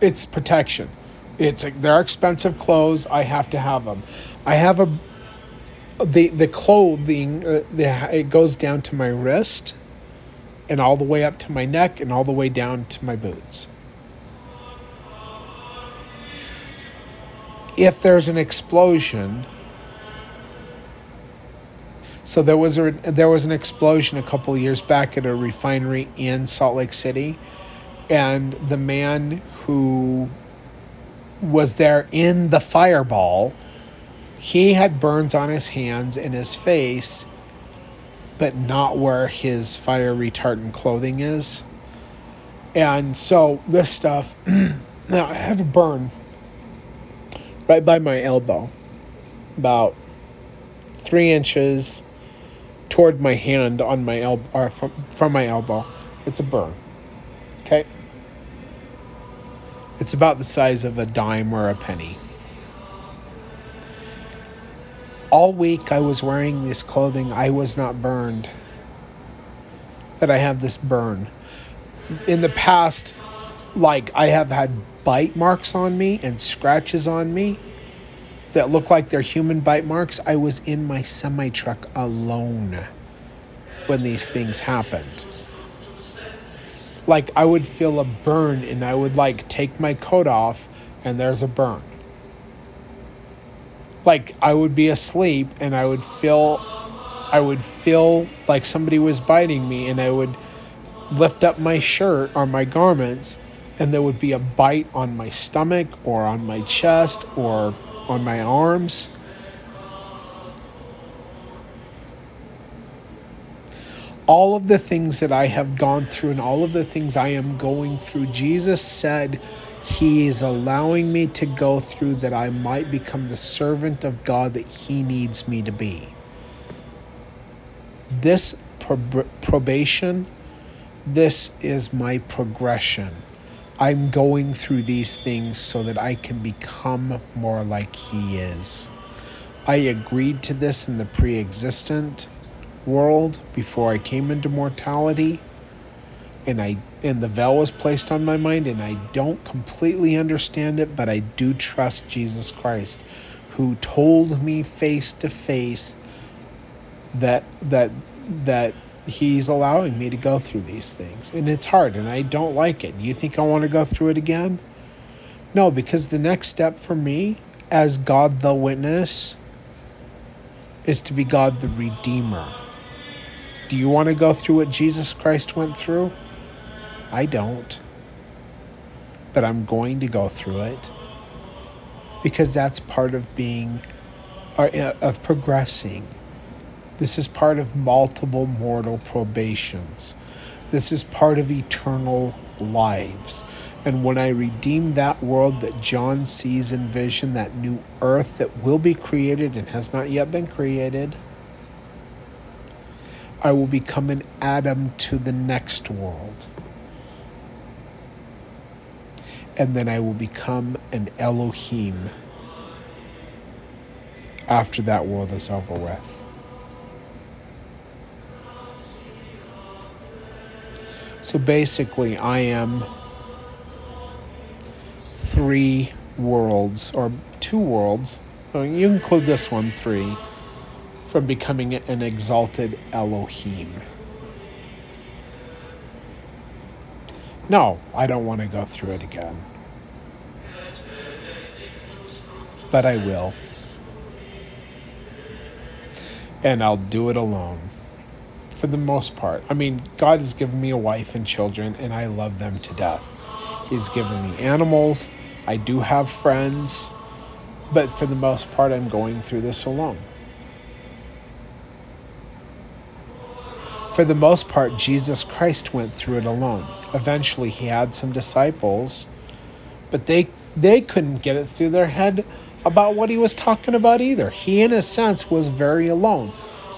it's protection. It's they're expensive clothes. I have to have them. I have a the the clothing uh, the, it goes down to my wrist and all the way up to my neck and all the way down to my boots. If there's an explosion, so there was a there was an explosion a couple years back at a refinery in Salt Lake City, and the man who was there in the fireball, he had burns on his hands and his face, but not where his fire retardant clothing is. And so this stuff, now I have a burn right by my elbow, about three inches toward my hand on my elbow or from, from my elbow. It's a burn. Okay. It's about the size of a dime or a penny. All week I was wearing this clothing. I was not burned. That I have this burn. In the past, like I have had bite marks on me and scratches on me that look like they're human bite marks. I was in my semi truck alone when these things happened. Like I would feel a burn and I would like take my coat off and there's a burn. Like I would be asleep and I would feel I would feel like somebody was biting me and I would lift up my shirt or my garments and there would be a bite on my stomach or on my chest or on my arms. All of the things that I have gone through and all of the things I am going through, Jesus said He is allowing me to go through that I might become the servant of God that He needs me to be. This prob- probation, this is my progression I'm going through these things so that I can become more like He is. I agreed to this in the pre existent world before I came into mortality. And I and the veil was placed on my mind and I don't completely understand it, but I do trust Jesus Christ who told me face to face that that that he's allowing me to go through these things. And it's hard and I don't like it. Do you think I want to go through it again? No, because the next step for me as God the witness is to be God the Redeemer. Do you want to go through what Jesus Christ went through? I don't. But I'm going to go through it because that's part of being, uh, of progressing this is part of multiple mortal probations. This is part of eternal lives. And when I redeem that world that John sees in vision, that new earth that will be created and has not yet been created, I will become an Adam to the next world. And then I will become an Elohim after that world is over with. So basically, I am three worlds, or two worlds. You include this one, three, from becoming an exalted Elohim. No, I don't want to go through it again. But I will. And I'll do it alone. For the most part. I mean, God has given me a wife and children, and I love them to death. He's given me animals. I do have friends. But for the most part, I'm going through this alone. For the most part, Jesus Christ went through it alone. Eventually, he had some disciples, but they they couldn't get it through their head about what he was talking about either. He, in a sense, was very alone.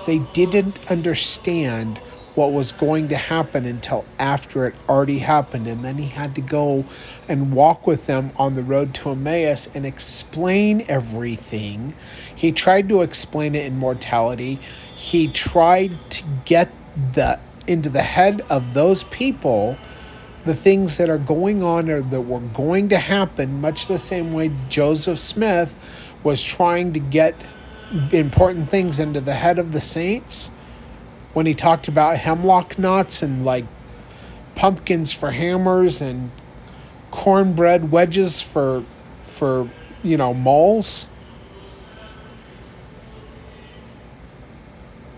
They didn't understand what was going to happen until after it already happened. And then he had to go and walk with them on the road to Emmaus and explain everything. He tried to explain it in mortality. He tried to get the into the head of those people the things that are going on or that were going to happen, much the same way Joseph Smith was trying to get important things into the head of the saints when he talked about hemlock knots and like pumpkins for hammers and cornbread wedges for for you know mauls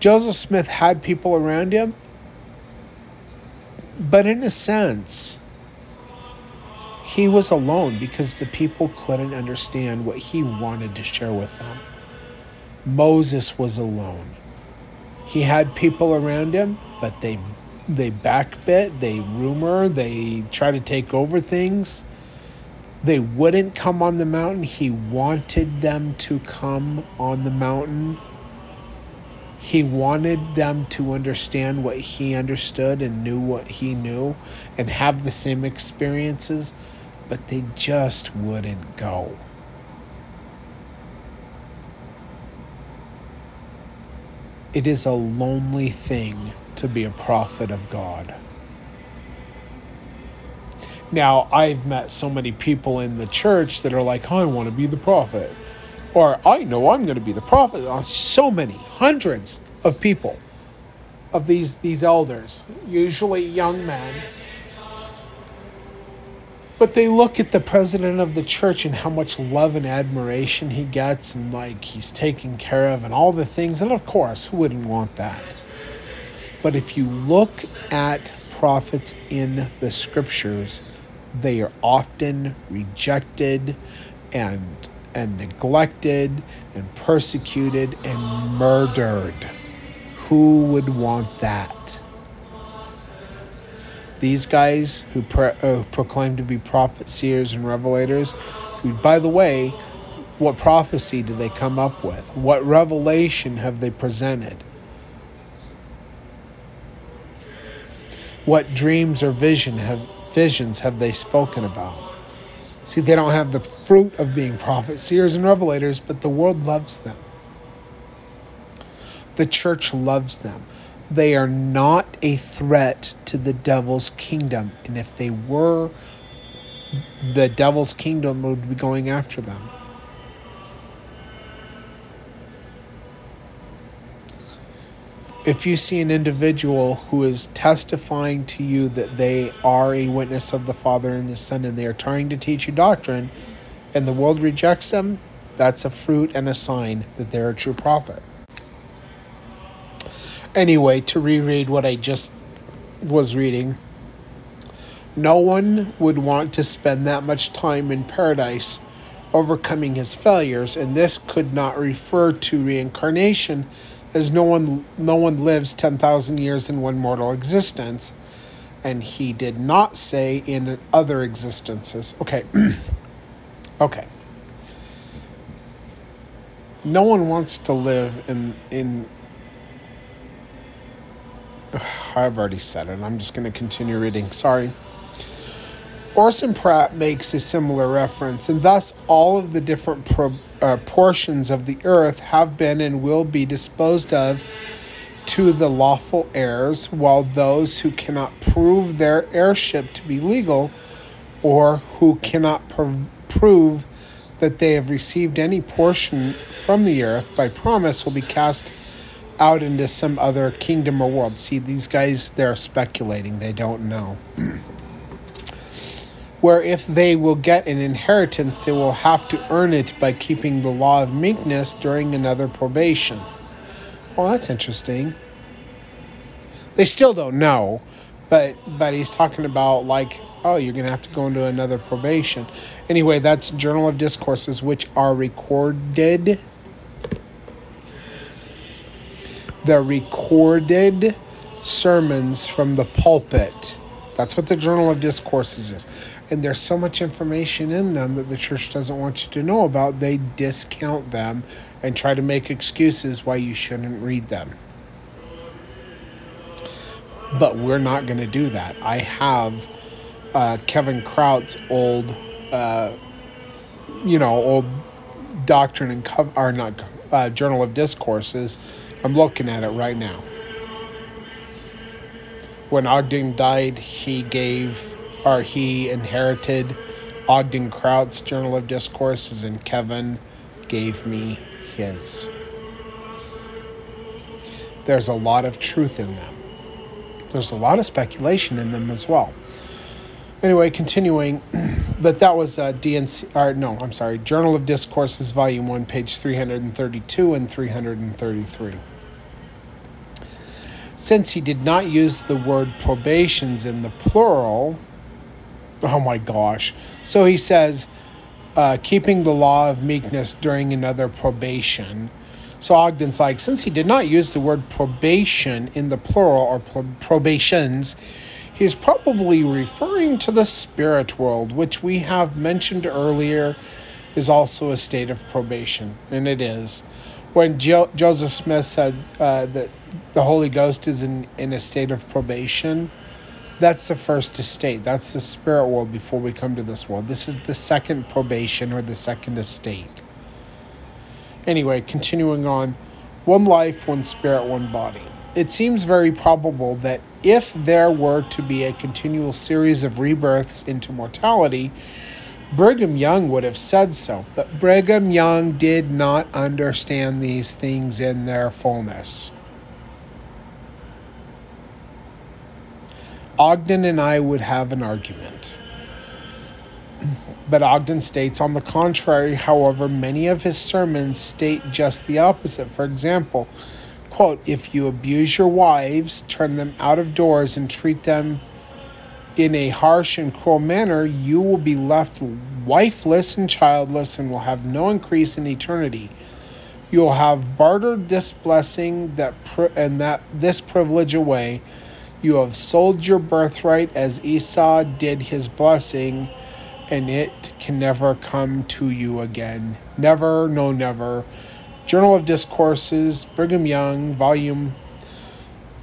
Joseph Smith had people around him, but in a sense, he was alone because the people couldn't understand what he wanted to share with them. Moses was alone. He had people around him, but they they backbit, they rumor, they try to take over things. They wouldn't come on the mountain. He wanted them to come on the mountain he wanted them to understand what he understood and knew what he knew and have the same experiences, but they just wouldn't go. It is a lonely thing to be a prophet of God. Now, I've met so many people in the church that are like, I want to be the prophet or I know I'm going to be the prophet. On so many, hundreds of people, of these these elders, usually young men. But they look at the president of the church and how much love and admiration he gets, and like he's taken care of, and all the things. And of course, who wouldn't want that? But if you look at prophets in the scriptures, they are often rejected and and neglected and persecuted and murdered. Who would want that? These guys who uh, proclaim to be prophets, seers, and revelators, who, by the way, what prophecy do they come up with? What revelation have they presented? What dreams or vision have visions have they spoken about? See, they don't have the fruit of being prophets, seers, and revelators, but the world loves them. The church loves them. They are not a threat to the devil's kingdom. And if they were, the devil's kingdom would be going after them. if you see an individual who is testifying to you that they are a witness of the Father and the Son and they are trying to teach you doctrine and the world rejects them, that's a fruit and a sign that they're a true prophet. Anyway, to reread what I just was reading, no one would want to spend that much time in paradise overcoming his failures, and this could not refer to reincarnation as no one no one lives 10,000 years in one mortal existence. And he did not say in other existences. Okay. Okay. No one wants to live in in I've already said it. I'm just going to continue reading. Sorry. Orson Pratt makes a similar reference, and thus all of the different pro, uh, portions of the earth have been and will be disposed of to the lawful heirs, while those who cannot prove their heirship to be legal or who cannot pr- prove that they have received any portion from the earth by promise will be cast out into some other kingdom or world. See, these guys, they're speculating, they don't know. where if they will get an inheritance, they will have to earn it by keeping the law of meekness during another probation. Well, that's interesting. They still don't know, but but he's talking about like, oh, you're gonna have to go into another probation. Anyway, that's Journal of Discourses, which are recorded. The recorded sermons from the pulpit. That's what the Journal of Discourses is and there's so much information in them that the church doesn't want you to know about, they discount them and try to make excuses why you shouldn't read them. But we're not going to do that. I have uh, Kevin Kraut's old, uh, you know, old doctrine and co- or not uh, Journal of Discourses. I'm looking at it right now. When Ogden died, he gave or he inherited Ogden Kraut's Journal of Discourses, and Kevin gave me his. There's a lot of truth in them. There's a lot of speculation in them as well. Anyway, continuing, but that was uh, D&C, or no, I'm sorry, Journal of Discourses, Volume 1, page 332 and 333 since he did not use the word probations in the plural, oh my gosh. So he says, uh, keeping the law of meekness during another probation. So Ogden's like, since he did not use the word probation in the plural or pro- probations, he's probably referring to the spirit world, which we have mentioned earlier is also a state of probation, and it is. When jo- Joseph Smith said uh, that the Holy Ghost is in, in a state of probation, that's the first estate. That's the spirit world before we come to this world. This is the second probation or the second estate. Anyway, continuing on one life, one spirit, one body. It seems very probable that if there were to be a continual series of rebirths into mortality, Brigham Young would have said so. But Brigham Young did not understand these things in their fullness. Ogden and I would have an argument. But Ogden states, on the contrary, however, many of his sermons state just the opposite. For example, quote, if you abuse your wives, turn them out of doors, and treat them in a harsh and cruel manner, you will be left wifeless and childless and will have no increase in eternity. You will have bartered this blessing that and that this privilege away you have sold your birthright as Esau did his blessing, and it can never come to you again. Never, no, never. Journal of Discourses, Brigham Young, volume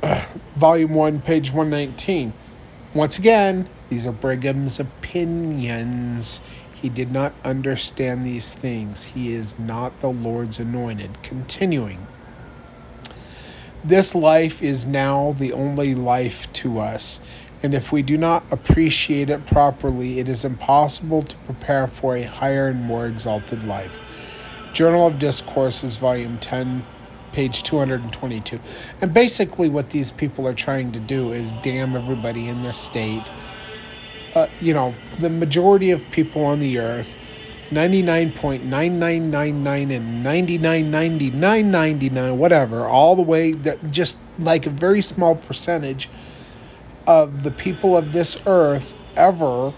uh, volume 1, page 119. Once again, these are Brigham's opinions. He did not understand these things. He is not the Lord's anointed. Continuing. This life is now the only life to us, and if we do not appreciate it properly, it is impossible to prepare for a higher and more exalted life. Journal of Discourses, Volume 10, page 222. And basically, what these people are trying to do is damn everybody in their state. Uh, you know, the majority of people on the earth 99.9999 and 99.9999 whatever all the way that just like a very small percentage of the people of this earth ever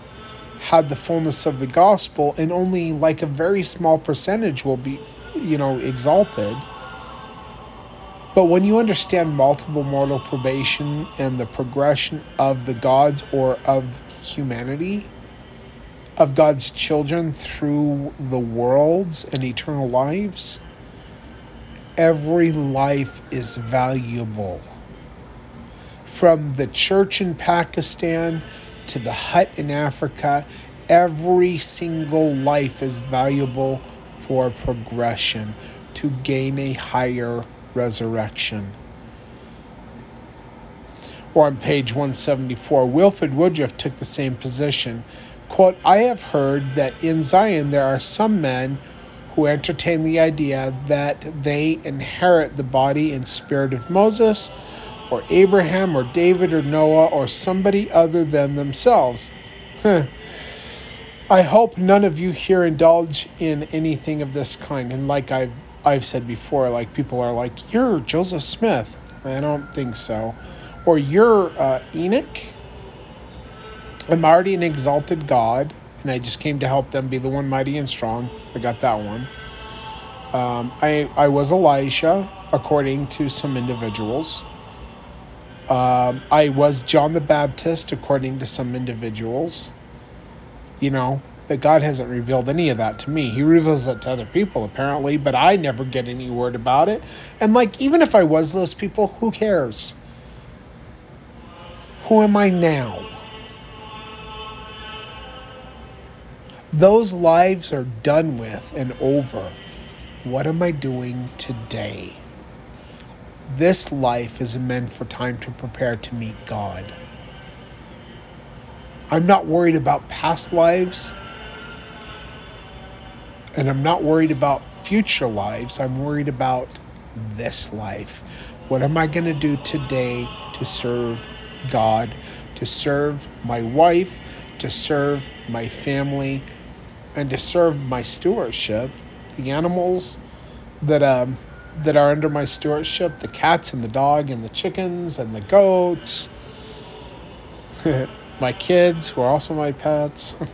had the fullness of the gospel and only like a very small percentage will be you know exalted. But when you understand multiple mortal probation and the progression of the gods or of humanity of God's children through the worlds and eternal lives, every life is valuable. From the church in Pakistan to the hut in Africa. Every single life is valuable for progression to gain a higher resurrection. Or on page 174, Wilford Woodruff took the same position. Quote, I have heard that in Zion there are some men who entertain the idea that they inherit the body and spirit of Moses or Abraham or David or Noah or somebody other than themselves. I hope none of you here indulge in anything of this kind. And like I've I've said before, like people are like, "You're Joseph Smith." I don't think so. Or you're uh, Enoch. I'm already an exalted God, and I just came to help them be the one mighty and strong. I got that one. Um, I I was Elisha, according to some individuals. Um, I was John the Baptist, according to some individuals. You know, but God hasn't revealed any of that to me. He reveals it to other people, apparently, but I never get any word about it. And, like, even if I was those people, who cares? Who am I now? Those lives are done with and over. What am I doing today? This life is meant for time to prepare to meet God. I'm not worried about past lives, and I'm not worried about future lives. I'm worried about this life. What am I going to do today to serve God, to serve my wife, to serve my family, and to serve my stewardship, the animals that um, that are under my stewardship, the cats and the dog and the chickens and the goats, my kids who are also my pets.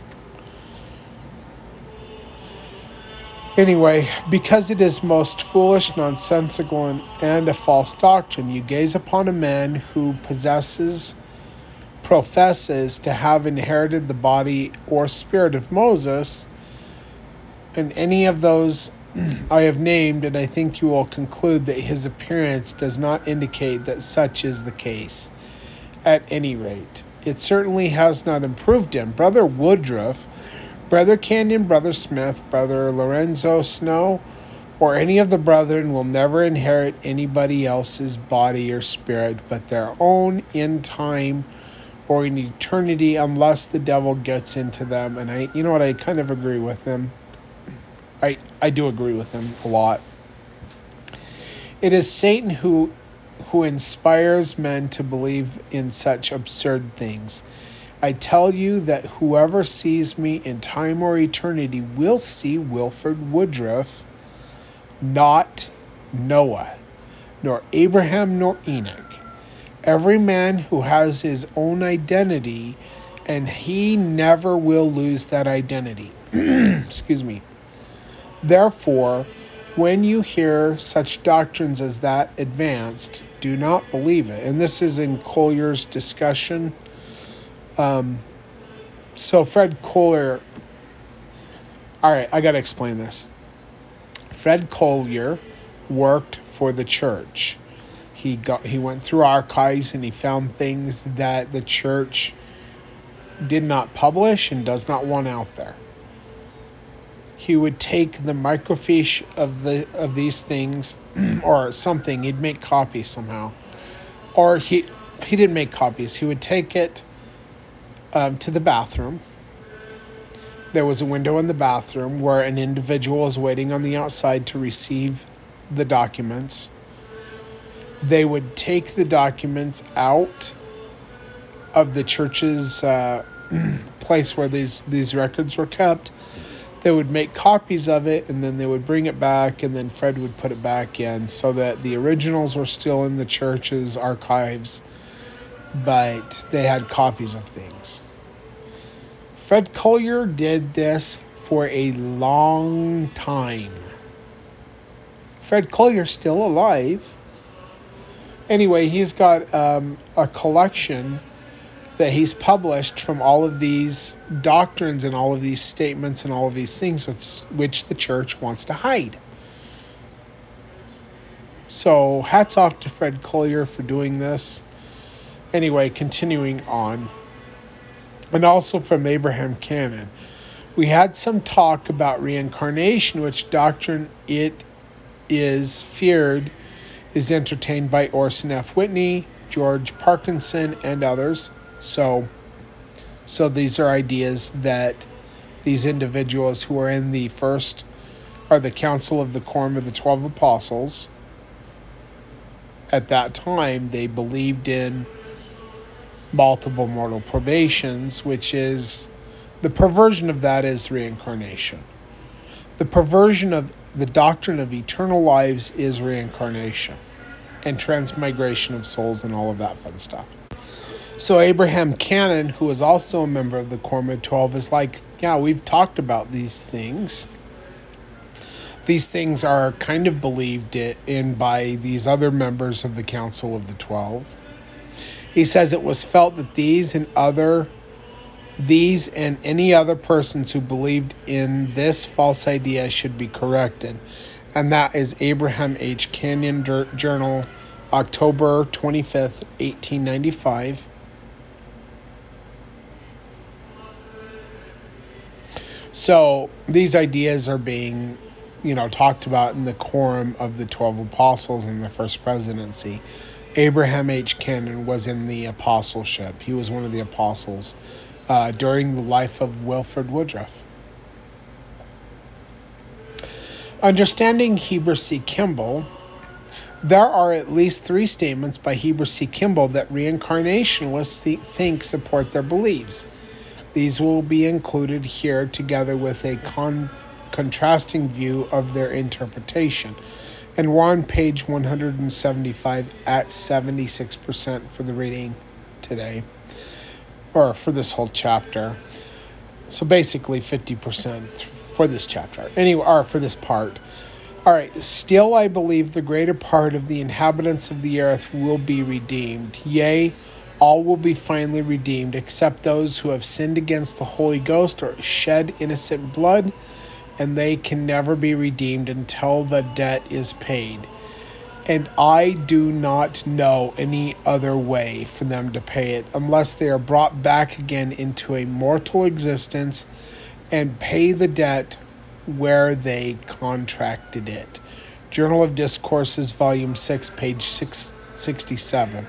Anyway, because it is most foolish, nonsensical, and, and, a false doctrine, you gaze upon a man who possesses, professes to have inherited the body or spirit of Moses, and any of those I have named, and I think you will conclude that his appearance does not indicate that such is the case. At any rate, it certainly has not improved him. Brother Woodruff Brother Cannon, Brother Smith, Brother Lorenzo Snow, or any of the brethren will never inherit anybody else's body or spirit but their own in time or in eternity unless the devil gets into them. And I you know what I kind of agree with him. I I do agree with him a lot. It is Satan who who inspires men to believe in such absurd things. I tell you that whoever sees me in time or eternity will see Wilford Woodruff, not Noah, nor Abraham, nor Enoch. Every man who has his own identity, and he never will lose that identity. Excuse me. Therefore, when you hear such doctrines as that advanced, do not believe it. And this is in Collier's discussion um, so Fred Collier. All right, I got to explain this. Fred Collier worked for the church. He got he went through archives and he found things that the church did not publish and does not want out there. He would take the microfiche of the of these things or something. He'd make copies somehow, or he he didn't make copies. He would take it um, to the bathroom. There was a window in the bathroom where an individual was waiting on the outside to receive the documents. They would take the documents out of the church's uh, place where these these records were kept. They would make copies of it and then they would bring it back and then Fred would put it back in so that the originals were still in the church's archives but they had copies of things. Fred Collier did this for a long time. Fred Collier's still alive. Anyway, he's got um, a collection that he's published from all of these doctrines and all of these statements and all of these things which, which the church wants to hide. So, hats off to Fred Collier for doing this. Anyway, continuing on. and also from Abraham Cannon. We had some talk about reincarnation, which doctrine it is feared is entertained by Orson F. Whitney, George Parkinson, and others. So, so these are ideas that these individuals who are in the first are the Council of the Quorum of the Twelve Apostles at that time they believed in multiple mortal probations, which is the perversion of that is reincarnation. The perversion of the doctrine of eternal lives is reincarnation and transmigration of souls and all of that fun stuff. So Abraham Cannon, who was also a member of the of Twelve, is like, yeah, we've talked about these things. These things are kind of believed in by these other members of the Council of the Twelve. He says it was felt that these and other these and any other persons who believed in this false idea should be corrected. And that is Abraham H. Cannon Journal, October 25th, 1895. So these ideas are being, you know, talked about in the quorum of the 12 apostles in the first presidency. Abraham H. Cannon was in the apostleship. He was one of the apostles uh, during the life of Wilford Woodruff. Understanding Heber C. Kimball, there are at least three statements by Heber C. Kimball that reincarnationists think support their beliefs. These will be included here together with a con- contrasting view of their interpretation. And we're on page 175 at 76% for the reading today or for this whole chapter. So basically 50% for this chapter. Anyway, or for this part. All right, still I believe the greater part of the inhabitants of the earth will be redeemed. Yea, all will be finally redeemed, except those who have sinned against the Holy Ghost or shed innocent blood, and they can never be redeemed until the debt is paid and I do not know any other way for them to pay it unless they are brought back again into a mortal existence and pay the debt where they contracted it. Journal of Discourses, Volume 6, page 667.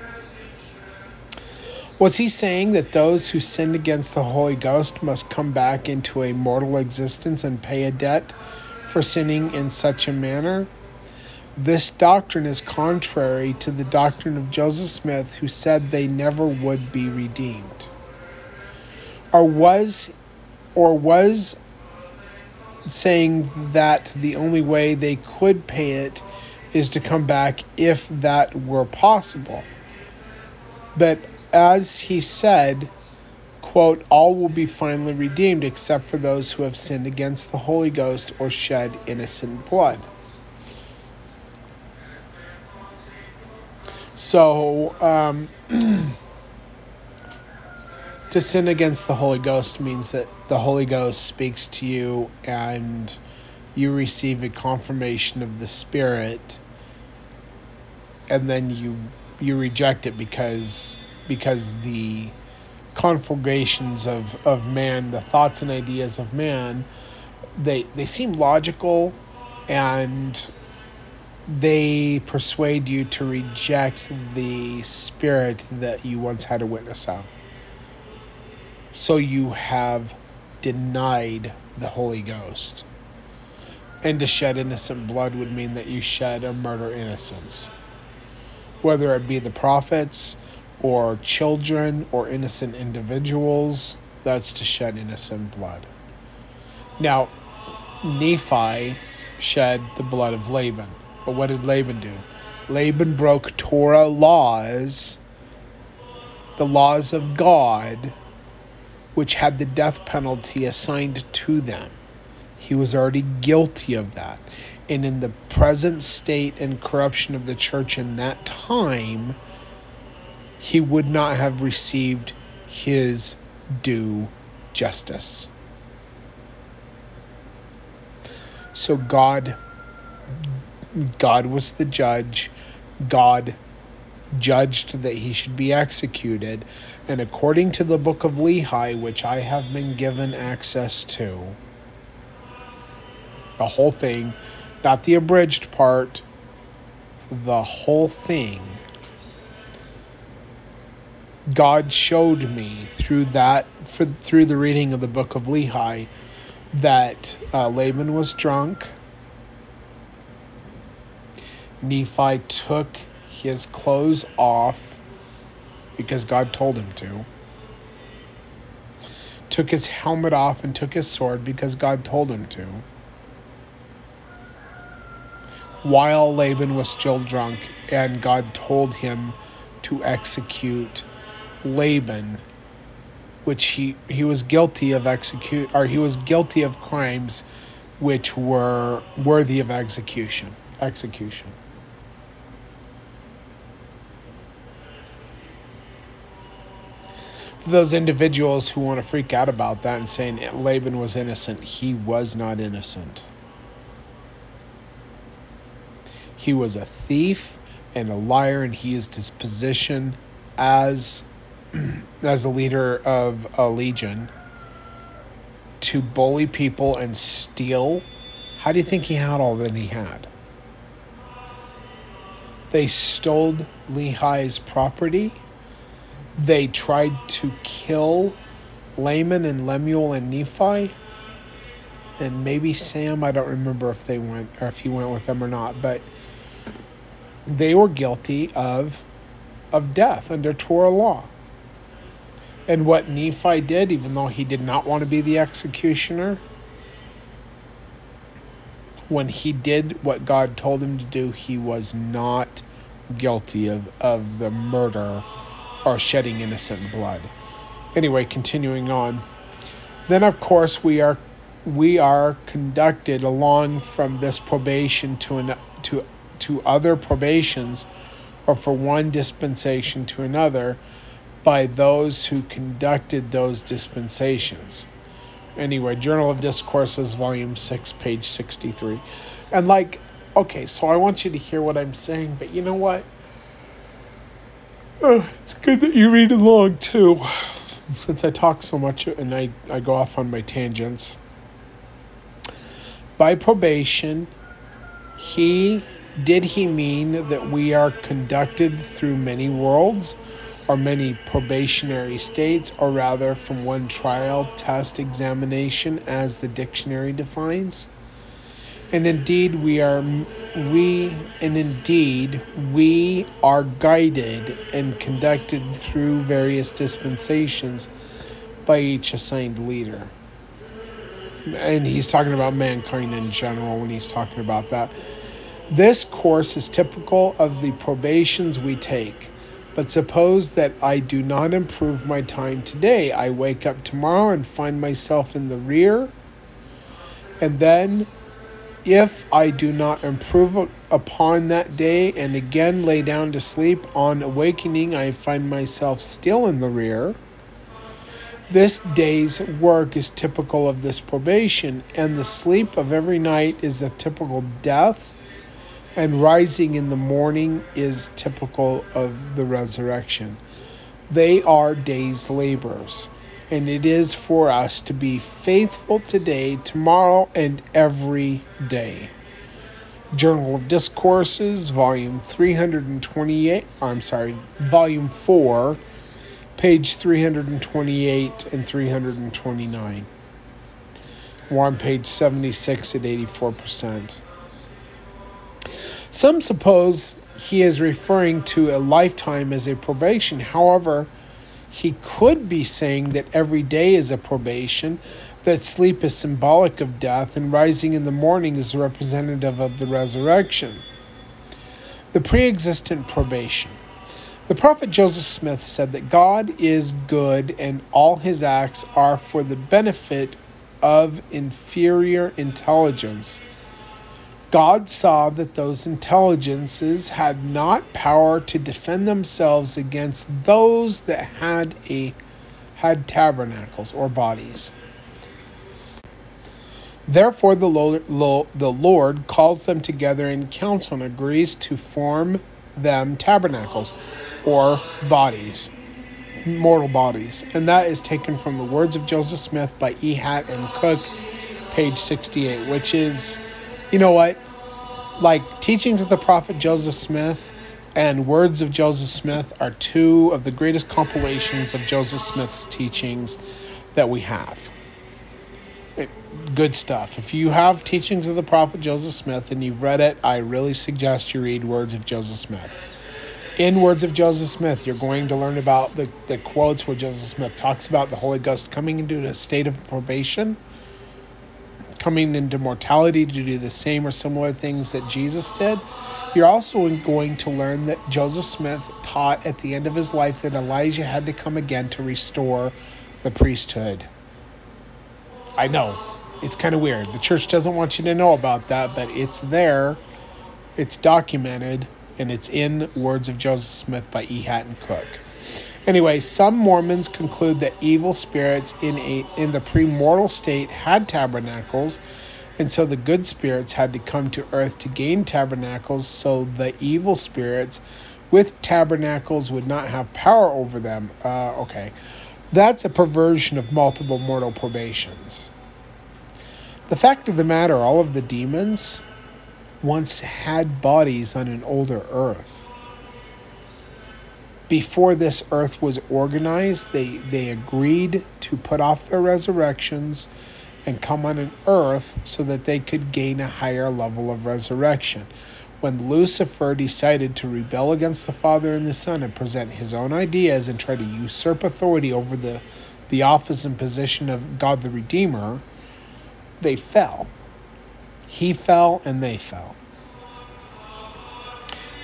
Was he saying that those who sinned against the Holy Ghost must come back into a mortal existence and pay a debt for sinning in such a manner? This doctrine is contrary to the doctrine of Joseph Smith, who said they never would be redeemed. Or was or was saying that the only way they could pay it is to come back if that were possible. But as he said, quote, all will be finally redeemed except for those who have sinned against the Holy Ghost or shed innocent blood. So, um, to sin against the Holy Ghost means that the Holy Ghost speaks to you and you receive a confirmation of the Spirit, and then you you reject it because because the conflagrations of, of man, the thoughts and ideas of man, they they seem logical and they persuade you to reject the spirit that you once had a witness of. So you have denied the Holy Ghost. And to shed innocent blood would mean that you shed a murder innocence. Whether it be the prophets or children or innocent individuals, that's to shed innocent blood. Now, Nephi shed the blood of Laban. But what did Laban do? Laban broke Torah laws, the laws of God, which had the death penalty assigned to them. He was already guilty of that. And in the present state and corruption of the church in that time, he would not have received his due justice. So God God was the judge. God judged that he should be executed, and according to the book of Lehi, which I have been given access to, the whole thing, not the abridged part, the whole thing. God showed me through that, for, through the reading of the book of Lehi, that uh, Laban was drunk. Nephi took his clothes off because God told him to. Took his helmet off and took his sword because God told him to. While Laban was still drunk, and God told him to execute Laban, which he he was guilty of execute or he was guilty of crimes which were worthy of execution. Execution. For those individuals who want to freak out about that and saying Laban was innocent, he was not innocent. He was a thief and a liar, and he used his position as as a leader of a legion to bully people and steal. How do you think he had all that he had? They stole Lehi's property. They tried to kill Laman and Lemuel and Nephi. And maybe Sam, I don't remember if they went or if he went with them or not, but they were guilty of of death under Torah law. And what Nephi did, even though he did not want to be the executioner, when he did what God told him to do, he was not guilty of, of the murder or shedding innocent blood. Anyway, continuing on. Then of course we are we are conducted along from this probation to an to to other probations or for one dispensation to another by those who conducted those dispensations. Anyway, Journal of Discourses, Volume 6, page 63. And, like, okay, so I want you to hear what I'm saying, but you know what? Oh, it's good that you read along, too, since I talk so much and I, I go off on my tangents. By probation, he did he mean that we are conducted through many worlds? Or many probationary states, or rather from one trial, test, examination, as the dictionary defines. And indeed, we are we and indeed we are guided and conducted through various dispensations by each assigned leader. And he's talking about mankind in general when he's talking about that. This course is typical of the probations we take but suppose that I do not improve my time today. I wake up tomorrow and find myself in the rear. And then, if I do not improve upon that day and again lay down to sleep, on awakening I find myself still in the rear. This day's work is typical of this probation, and the sleep of every night is a typical death and rising in the morning is typical of the resurrection. They are day's labors, and it is for us to be faithful today, tomorrow, and every day. Journal of Discourses, Volume 328, I'm sorry, Volume 4, page 328 and 329. We're on page 76 at 84%. Some suppose he is referring to a lifetime as a probation. However, he could be saying that every day is a probation, that sleep is symbolic of death, and rising in the morning is representative of the resurrection. The pre existent probation. The prophet Joseph Smith said that God is good and all his acts are for the benefit of inferior intelligence God saw that those intelligences had not power to defend themselves against those that had a had tabernacles or bodies. Therefore, the Lord, the Lord calls them together in council and agrees to form them tabernacles. or bodies, mortal bodies. And that is taken from the words of Joseph Smith by E. Hat and Cook, page 68, which is, you know what? Like teachings of the prophet Joseph Smith and Words of Joseph Smith are two of the greatest compilations of Joseph Smith's teachings that we have. It, good stuff. If you have teachings of the prophet Joseph Smith and you've read it, I really suggest you read Words of Joseph Smith. In Words of Joseph Smith, you're going to learn about the, the quotes where Joseph Smith talks about the Holy Ghost coming into a state of probation, coming into mortality to do the same or similar things that Jesus did, you're also going to learn that Joseph Smith taught at the end of his life that Elijah had to come again to restore the priesthood. I know. It's kind of weird. The church doesn't want you to know about that, but it's there. It's documented, and it's in Words of Joseph Smith by E. Hatton Cook. Anyway, some Mormons conclude that evil spirits in a in the premortal state had tabernacles and so the good spirits had to come to earth to gain tabernacles, so the evil spirits with tabernacles would not have power over them. Uh, okay. That's a perversion of multiple mortal probations. The fact of the matter, all of the demons once had bodies on an older earth. Before this earth was organized, they, they agreed to put off their resurrections and come on an earth so that they could gain a higher level of resurrection. When Lucifer decided to rebel against the Father and the Son and present his own ideas and try to usurp authority over the, the office and position of God the Redeemer, they fell. He fell and they fell.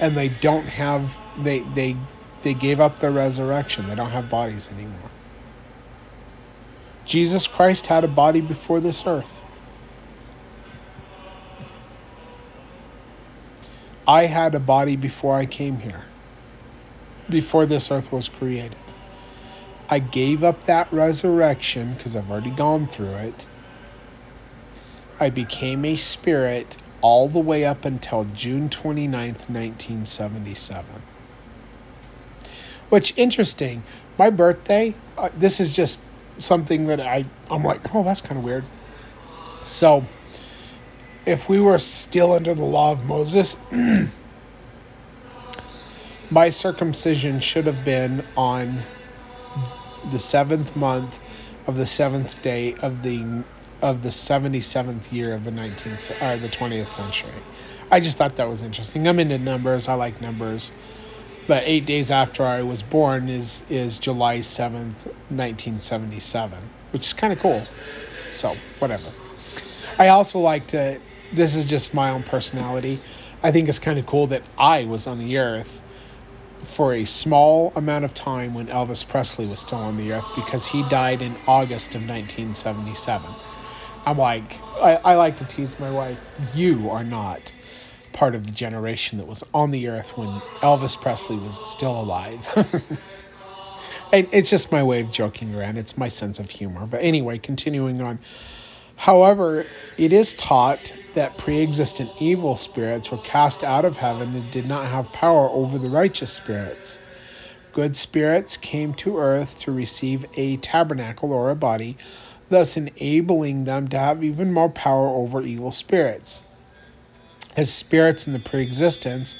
And they don't have they they they gave up their resurrection. They don't have bodies anymore. Jesus Christ had a body before this earth. I had a body before I came here, before this earth was created. I gave up that resurrection because I've already gone through it. I became a spirit all the way up until June 29th, 1977. Which interesting. My birthday, uh, this is just something that I I'm like, oh, that's kind of weird. So, if we were still under the law of Moses, my circumcision should have been on the seventh month of the seventh day of the of the 77th year of the 19th or the 20th century. I just thought that was interesting. I'm into numbers. I like numbers but eight days after I was born is is July 7th, 1977, which is kind of cool. So, whatever. I also like to, this is just my own personality. I think it's kind of cool that I was on the earth for a small amount of time when Elvis Presley was still on the earth because he died in August of 1977. I'm like, I, I like to tease my wife, you are not part of the generation that was on the earth when Elvis Presley was still alive. and it's just my way of joking around. It's my sense of humor. But anyway, continuing on. However, it is taught that pre existent evil spirits were cast out of heaven and did not have power over the righteous spirits. Good spirits came to earth to receive a tabernacle or a body, thus enabling them to have even more power over evil spirits. As spirits in the pre-existence,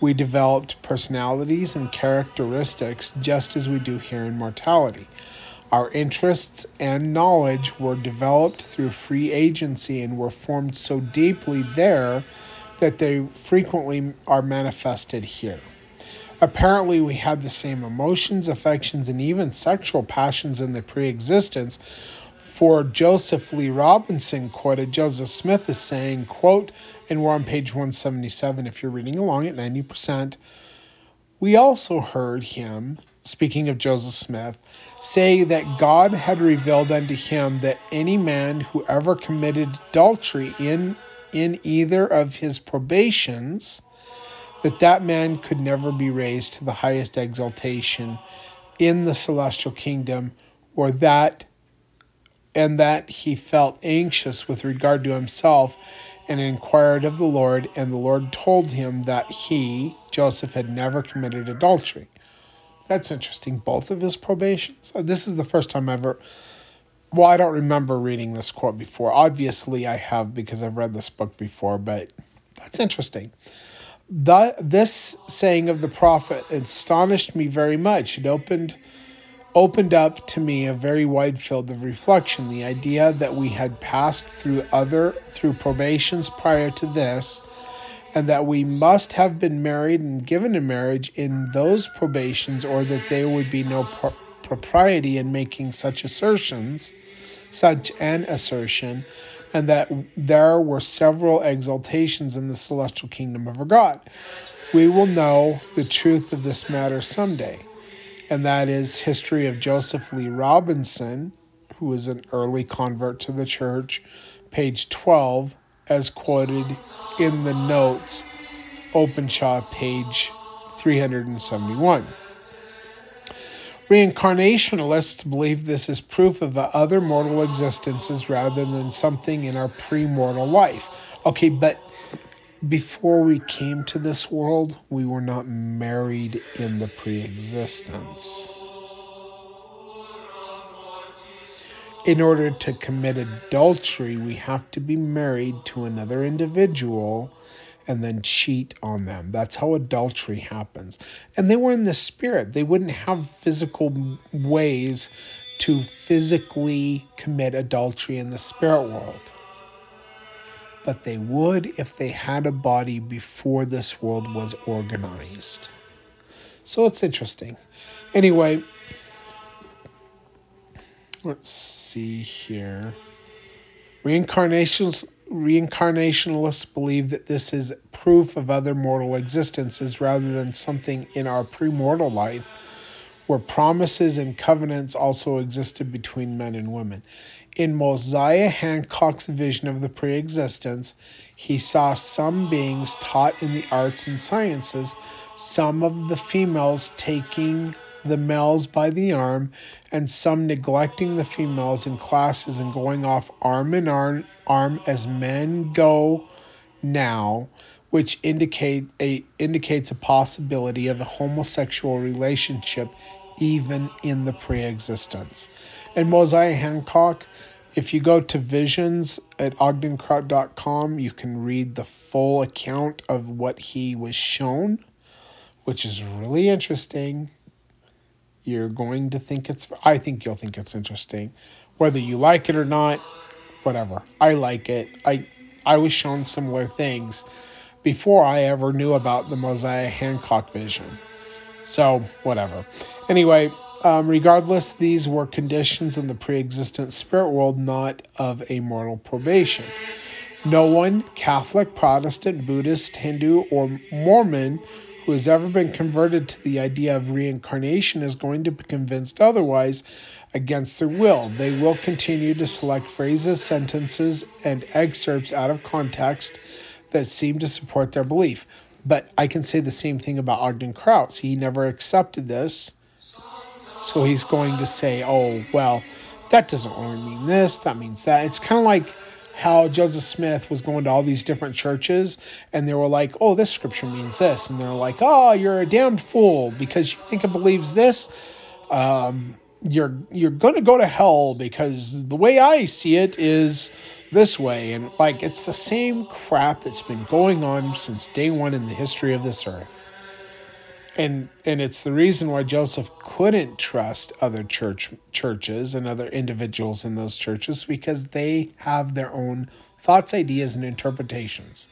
we developed personalities and characteristics just as we do here in mortality. Our interests and knowledge were developed through free agency and were formed so deeply there that they frequently are manifested here. Apparently, we had the same emotions, affections, and even sexual passions in the pre existence, for Joseph Lee Robinson quoted Joseph Smith as saying, quote, and we're on page 177 if you're reading along at 90%. We also heard him, speaking of Joseph Smith, say that God had revealed unto him that any man who ever committed adultery in in either of his probations, that that man could never be raised to the highest exaltation in the celestial kingdom, or that and that he felt anxious with regard to himself and inquired of the Lord, and the Lord told him that he, Joseph, had never committed adultery. That's interesting. Both of his probations. Uh, this is the first time ever. Well, I don't remember reading this quote before. Obviously, I have because I've read this book before, but that's interesting. The, this saying of the prophet astonished me very much. It opened opened up to me a very wide field of reflection. The idea that we had passed through other through probations prior to this, and that we must have been married and given in marriage in those probations, or that there would be no pro- propriety in making such assertions, such an assertion, and that there were several exaltations in the celestial kingdom of our God. We will know the truth of this matter someday and that is history of Joseph Lee Robinson, who was an early convert to the church, page 12, as quoted in the notes, Openshaw, page 371. Reincarnationalists believe this is proof of other mortal existences rather than something in our premortal life. Okay, but before we came to this world, we were not married in the pre existence. In order to commit adultery, we have to be married to another individual and then cheat on them. That's how adultery happens. And they were in the spirit, they wouldn't have physical ways to physically commit adultery in the spirit world but they would if they had a body before this world was organized. So it's interesting. Anyway, let's see here. Reincarnations, reincarnationalists believe that this is proof of other mortal existences rather than something in our premortal life where promises and covenants also existed between men and women. In Mosiah Hancock's vision of the pre existence, he saw some beings taught in the arts and sciences, some of the females taking the males by the arm, and some neglecting the females in classes and going off arm in arm, arm as men go now, which indicate a, indicates a possibility of a homosexual relationship even in the pre existence. And Mosiah Hancock, if you go to visions at ogdenkraut.com, you can read the full account of what he was shown, which is really interesting. You're going to think it's, I think you'll think it's interesting. Whether you like it or not, whatever. I like it. I, I was shown similar things before I ever knew about the Mosiah Hancock vision. So, whatever. Anyway, um, regardless, these were conditions in the pre existent spirit world, not of a mortal probation. No one, Catholic, Protestant, Buddhist, Hindu, or Mormon, who has ever been converted to the idea of reincarnation is going to be convinced otherwise against their will. They will continue to select phrases, sentences, and excerpts out of context that seem to support their belief. But I can say the same thing about Ogden Kraut. He never accepted this so he's going to say, oh, well, that doesn't really mean this, that means that. It's kind of like how Joseph Smith was going to all these different churches and they were like, oh, this scripture means this. And they're like, oh, you're a damned fool because you think it believes this. Um, you're you're going to go to hell because the way I see it is this way and like it's the same crap that's been going on since day 1 in the history of this earth and and it's the reason why Joseph couldn't trust other church churches and other individuals in those churches because they have their own thoughts, ideas, and interpretations.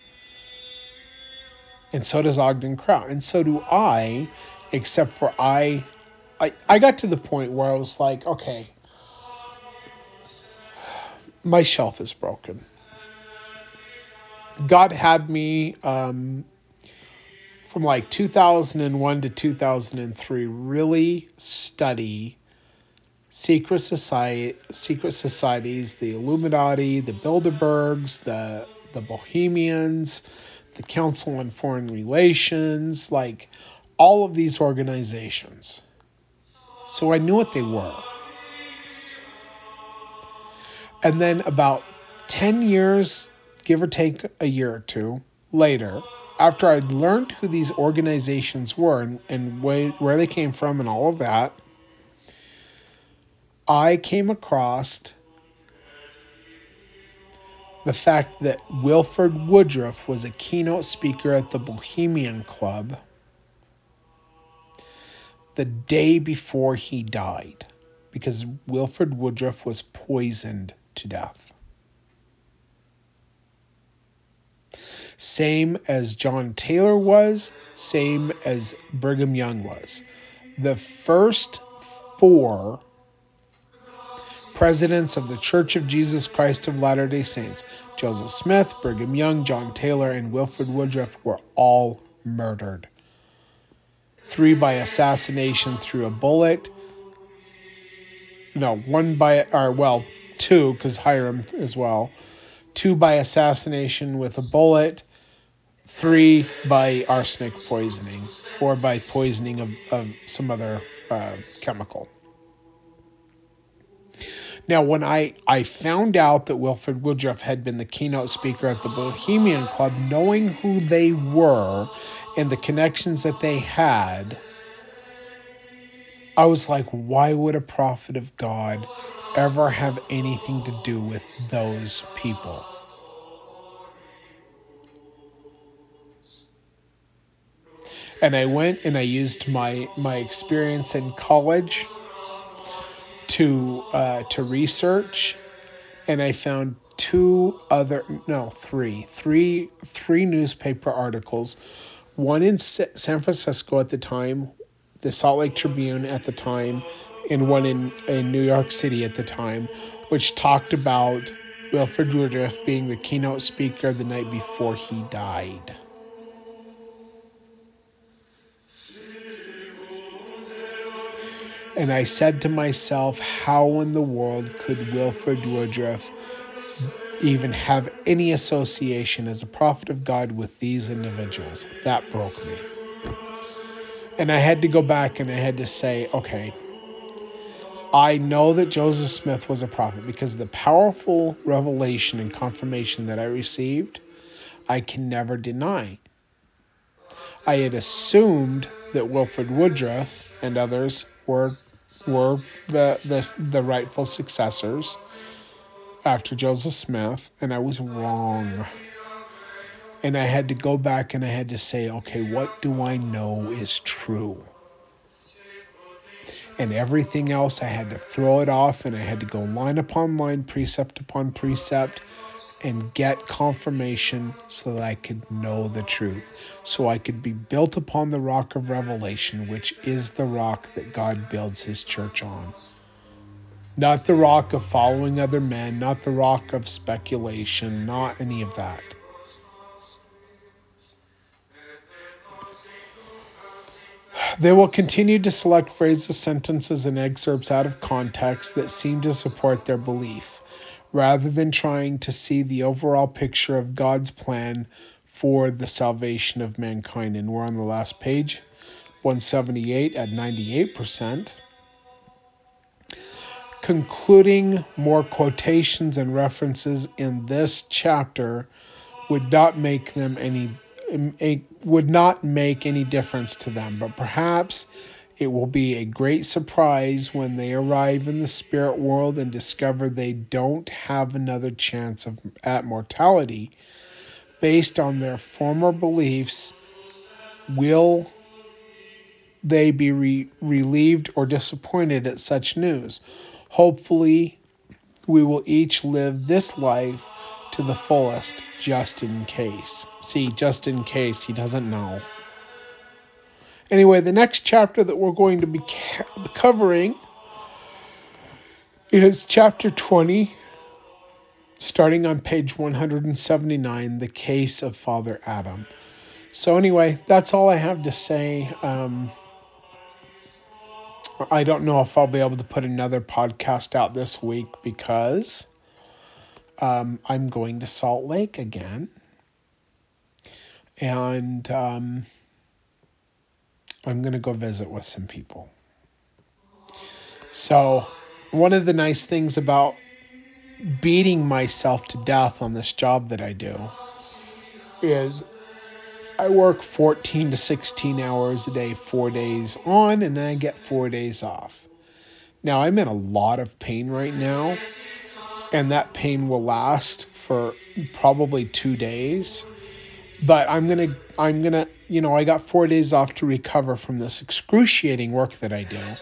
And so does Ogden Kraut, and so do I, except for I, I, I got to the point where I was like, okay, my shelf is broken. God had me um, from like 2001 to 2003 really study secret society secret societies the illuminati the bilderbergs the the bohemians the council on foreign relations like all of these organizations. So i knew what they were. And then about 10 years give or take a year or two later after I'd learned who these organizations were and, and where, where they came from and all of that, I came across the fact that Wilford Woodruff was a keynote speaker at the Bohemian Club the day before he died because Wilford Woodruff was poisoned to death. Same as John Taylor was, same as Brigham Young was. The first four presidents of the Church of Jesus Christ of Latter day Saints, Joseph Smith, Brigham Young, John Taylor, and Wilford Woodruff, were all murdered. Three by assassination through a bullet. No, one by, or well, two, because Hyrum as well. Two by assassination with a bullet, three by arsenic poisoning or by poisoning of, of some other uh, chemical. Now, when I, I found out that Wilford Woodruff had been the keynote speaker at the Bohemian Club, knowing who they were and the connections that they had, I was like, why would a prophet of God ever have anything to do with those people? And I went and I used my my experience in college to uh, to research, and I found two other no three three three newspaper articles, one in San Francisco at the time, the Salt Lake Tribune at the time, and one in in New York City at the time, which talked about Wilford Woodruff being the keynote speaker the night before he died. And I said to myself, how in the world could Wilford Woodruff even have any association as a prophet of God with these individuals? That broke me. And I had to go back and I had to say, okay, I know that Joseph Smith was a prophet because the powerful revelation and confirmation that I received, I can never deny. I had assumed that Wilford Woodruff and others were were the, the, the rightful successors after Joseph Smith, and I was wrong. And I had to go back and I had to say, okay, what do I know is true? And everything else, I had to throw it off and I had to go line upon line, precept upon precept, and get confirmation so that I could know the truth, so I could be built upon the rock of revelation, which is the rock that God builds his church on. Not the rock of following other men, not the rock of speculation, not any of that. They will continue to select phrases, sentences, and excerpts out of context that seem to support their belief rather than trying to see the overall picture of God's plan for the salvation of mankind. And we're on the last page, 178 at 98%. Concluding more quotations and references in this chapter would not make them any it would not make any difference to them, but perhaps it will be a great surprise when they arrive in the spirit world and discover they don't have another chance of, at mortality based on their former beliefs. Will they be re- relieved or disappointed at such news? Hopefully, we will each live this life to the fullest just in case. See, just in case he doesn't know. Anyway, the next chapter that we're going to be covering is chapter 20, starting on page 179, the case of Father Adam. So, anyway, that's all I have to say. Um, I don't know if I'll be able to put another podcast out this week because um, I'm going to Salt Lake again. And. Um, I'm going to go visit with some people. So, one of the nice things about beating myself to death on this job that I do is I work 14 to 16 hours a day, four days on, and then I get four days off. Now, I'm in a lot of pain right now, and that pain will last for probably two days. But I'm gonna, I'm gonna, you know, I got four days off to recover from this excruciating work that I do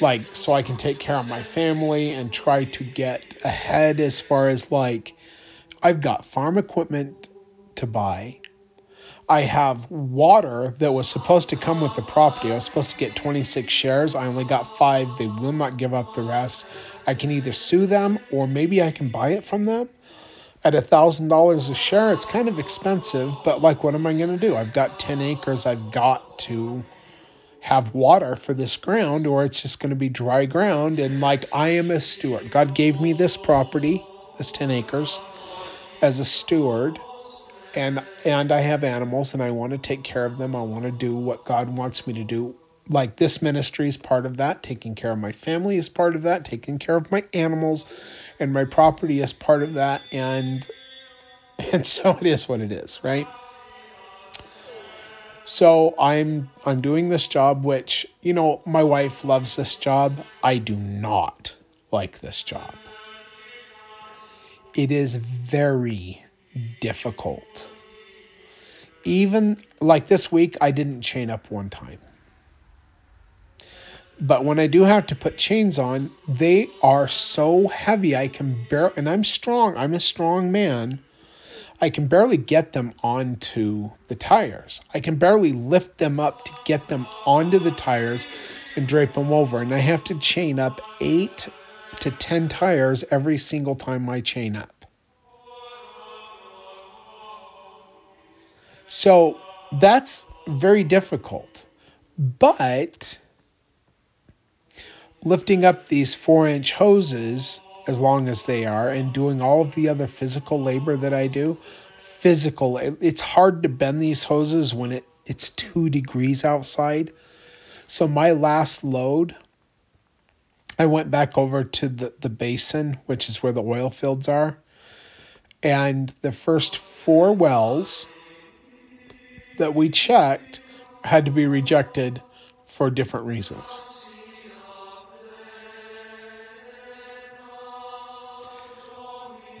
like so I can take care of my family and try to get ahead as far as like I've got farm equipment to buy. I have water that was supposed to come with the property. I was supposed to get 26 shares. I only got 5. They will not give up the rest. I can either sue them or maybe I can buy it from them at a thousand dollars a share. It's kind of expensive, but like, what am I going to do? I've got 10 acres. I've got to have water for this ground or it's just going to be dry ground and like I am a steward. God gave me this property, this 10 acres as a steward and and I have animals and I want to take care of them. I want to do what God wants me to do. Like this ministry is part of that, taking care of my family is part of that, taking care of my animals and my property is part of that and and so it is what it is, right? So I'm I'm doing this job which, you know, my wife loves this job. I do not like this job. It is very difficult. Even like this week I didn't chain up one time. But when I do have to put chains on, they are so heavy I can bear and I'm strong. I'm a strong man I can barely get them onto the tires. I can barely lift them up to get them onto the tires and drape them over. And I have to chain up eight to 10 tires every single time I chain up. So that's very difficult. But lifting up these four inch hoses as long as they are and doing all of the other physical labor that I do. Physical, it's hard to bend these hoses when it, it's two degrees outside. So my last load, I went back over to the, the basin, which is where the oil fields are. And the first four wells that we checked had to be rejected for different reasons.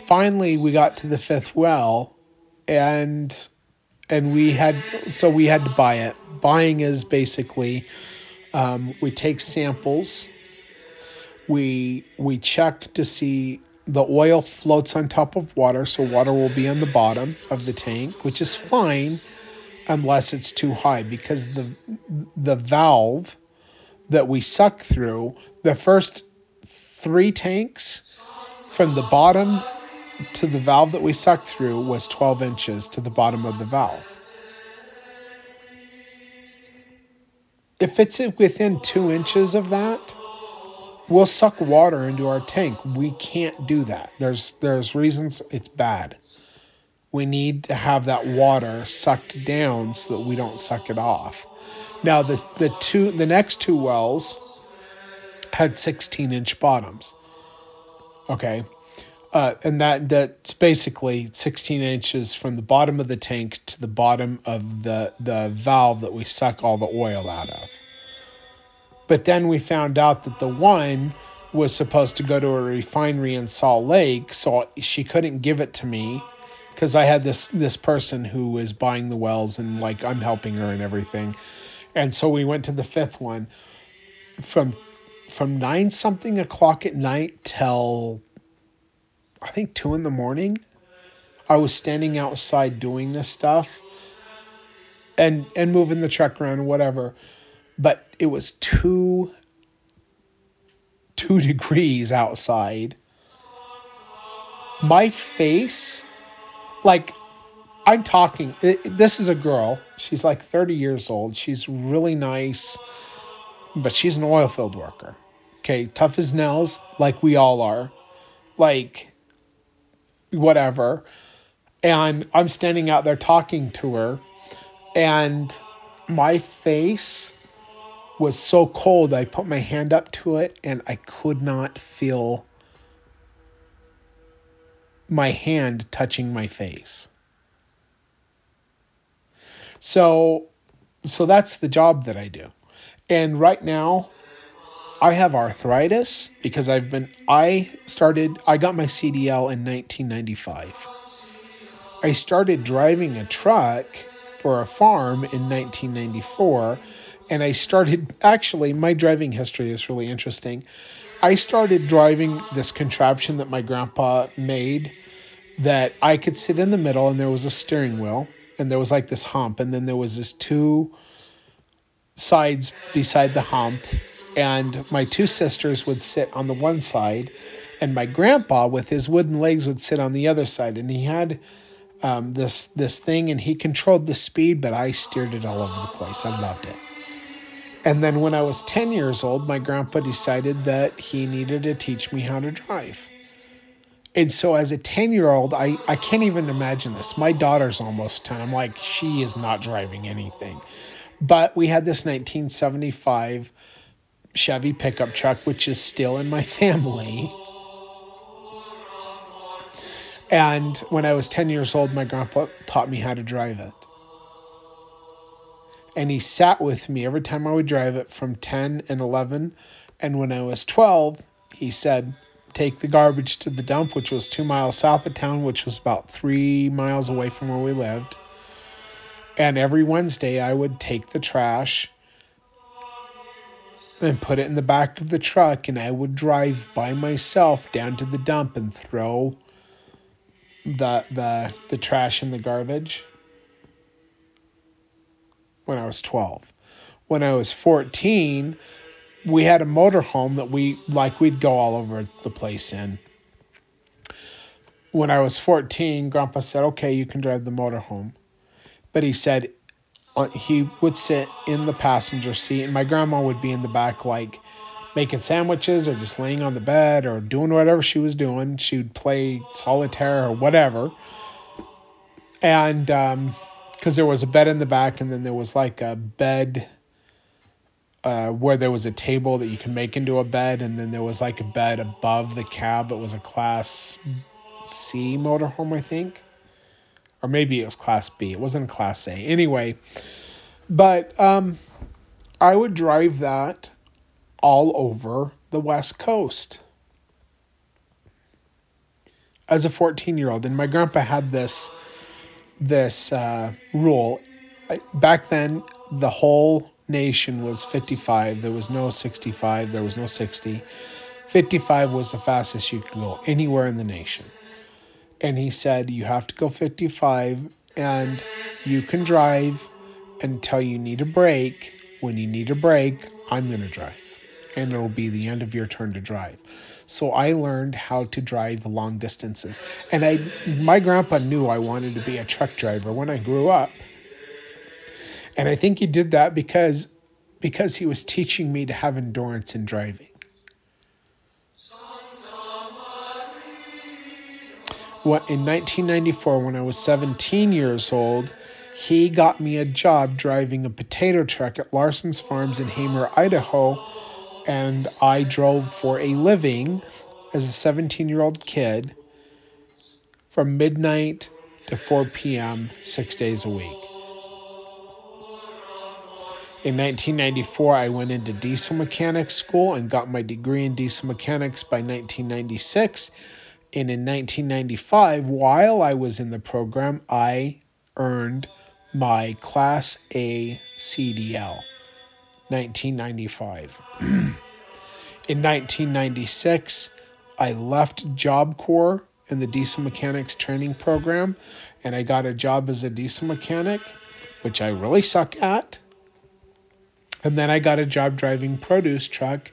Finally we got to the fifth well and and we had so we had to buy it. Buying is basically um, we take samples. We we check to see the oil floats on top of water so water will be on the bottom of the tank which is fine unless it's too high because the the valve that we suck through the first three tanks from the bottom to the valve that we sucked through was 12 inches to the bottom of the valve. If it's within two inches of that, we'll suck water into our tank. We can't do that. There's there's reasons it's bad. We need to have that water sucked down so that we don't suck it off. Now the the two the next two wells had 16 inch bottoms. Okay. Uh, and that that's basically 16 inches from the bottom of the tank to the bottom of the the valve that we suck all the oil out of. But then we found out that the one was supposed to go to a refinery in Salt Lake, so she couldn't give it to me because I had this this person who was buying the wells and like I'm helping her and everything. And so we went to the fifth one from from nine something o'clock at night till I think two in the morning. I was standing outside doing this stuff and and moving the truck around whatever. But it was two two degrees outside. My face, like I'm talking. This is a girl. She's like 30 years old. She's really nice, but she's an oil field worker. Okay, tough as nails, like we all are. Like whatever. And I'm standing out there talking to her, and my face was so cold. I put my hand up to it, and I could not feel my hand touching my face. So so that's the job that I do. And right now I have arthritis because I've been I started I got my CDL in 1995. I started driving a truck for a farm in 1994 and I started actually my driving history is really interesting. I started driving this contraption that my grandpa made that I could sit in the middle and there was a steering wheel and there was like this hump and then there was this two sides beside the hump and my two sisters would sit on the one side and my grandpa with his wooden legs would sit on the other side. And he had um, this this thing and he controlled the speed but i steered it all over the place. I loved it. And then when i was 10 years old my grandpa decided that he needed to teach me how to drive. And so as a 10 year old I, I can't even imagine this. My daughter's almost 10 i'm like she is not driving anything. But we had this 1975 Chevy pickup truck, which is still in my family. And when I was 10 years old, my grandpa taught me how to drive it. And he sat with me every time I would drive it from 10 and 11. And when I was 12, he said, Take the garbage to the dump, which was two miles south of town, which was about three miles away from where we lived. And every Wednesday, I would take the trash and put it in the back of the truck, and I would drive by myself down to the dump and throw the the the trash in the garbage when I was 12. When I was 14, we had a motorhome that we like we'd go all over the place in. When I was 14, grandpa said, "Okay, you can drive the motorhome." But he said he would sit in the passenger seat, and my grandma would be in the back, like making sandwiches or just laying on the bed or doing whatever she was doing. She would play solitaire or whatever. And um, because there was a bed in the back, and then there was like a bed uh, where there was a table that you can make into a bed, and then there was like a bed above the cab. It was a Class C motorhome, I think or maybe it was Class B. It wasn't Class A. Anyway, but um, I would drive that all over the West Coast as a 14 year old. And my grandpa had this this uh, rule. Back then, the whole nation was 55. There was no 65. There was no 60. 55 was the fastest you could go anywhere in the nation and he said you have to go 55 and you can drive until you need a break. When you need a break, I'm going to drive and it'll be the end of your turn to drive. So I learned how to drive long distances. And I my grandpa knew I wanted to be a truck driver when I grew up. And I think he did that because because he was teaching me to have endurance in driving. In 1994, when I was 17 years old, he got me a job driving a potato truck at Larson's Farms in Hamer, Idaho, and I drove for a living as a 17 year old kid from midnight to 4 p.m. six days a week. In 1994, I went into diesel mechanics school and got my degree in diesel mechanics by 1996 and in 1995, while I was in the program, I earned my Class A CDL. 1995. in 1996, I left Job Corps in the diesel mechanics training program and I got a job as a diesel mechanic, which I really suck at. And then I got a job driving produce truck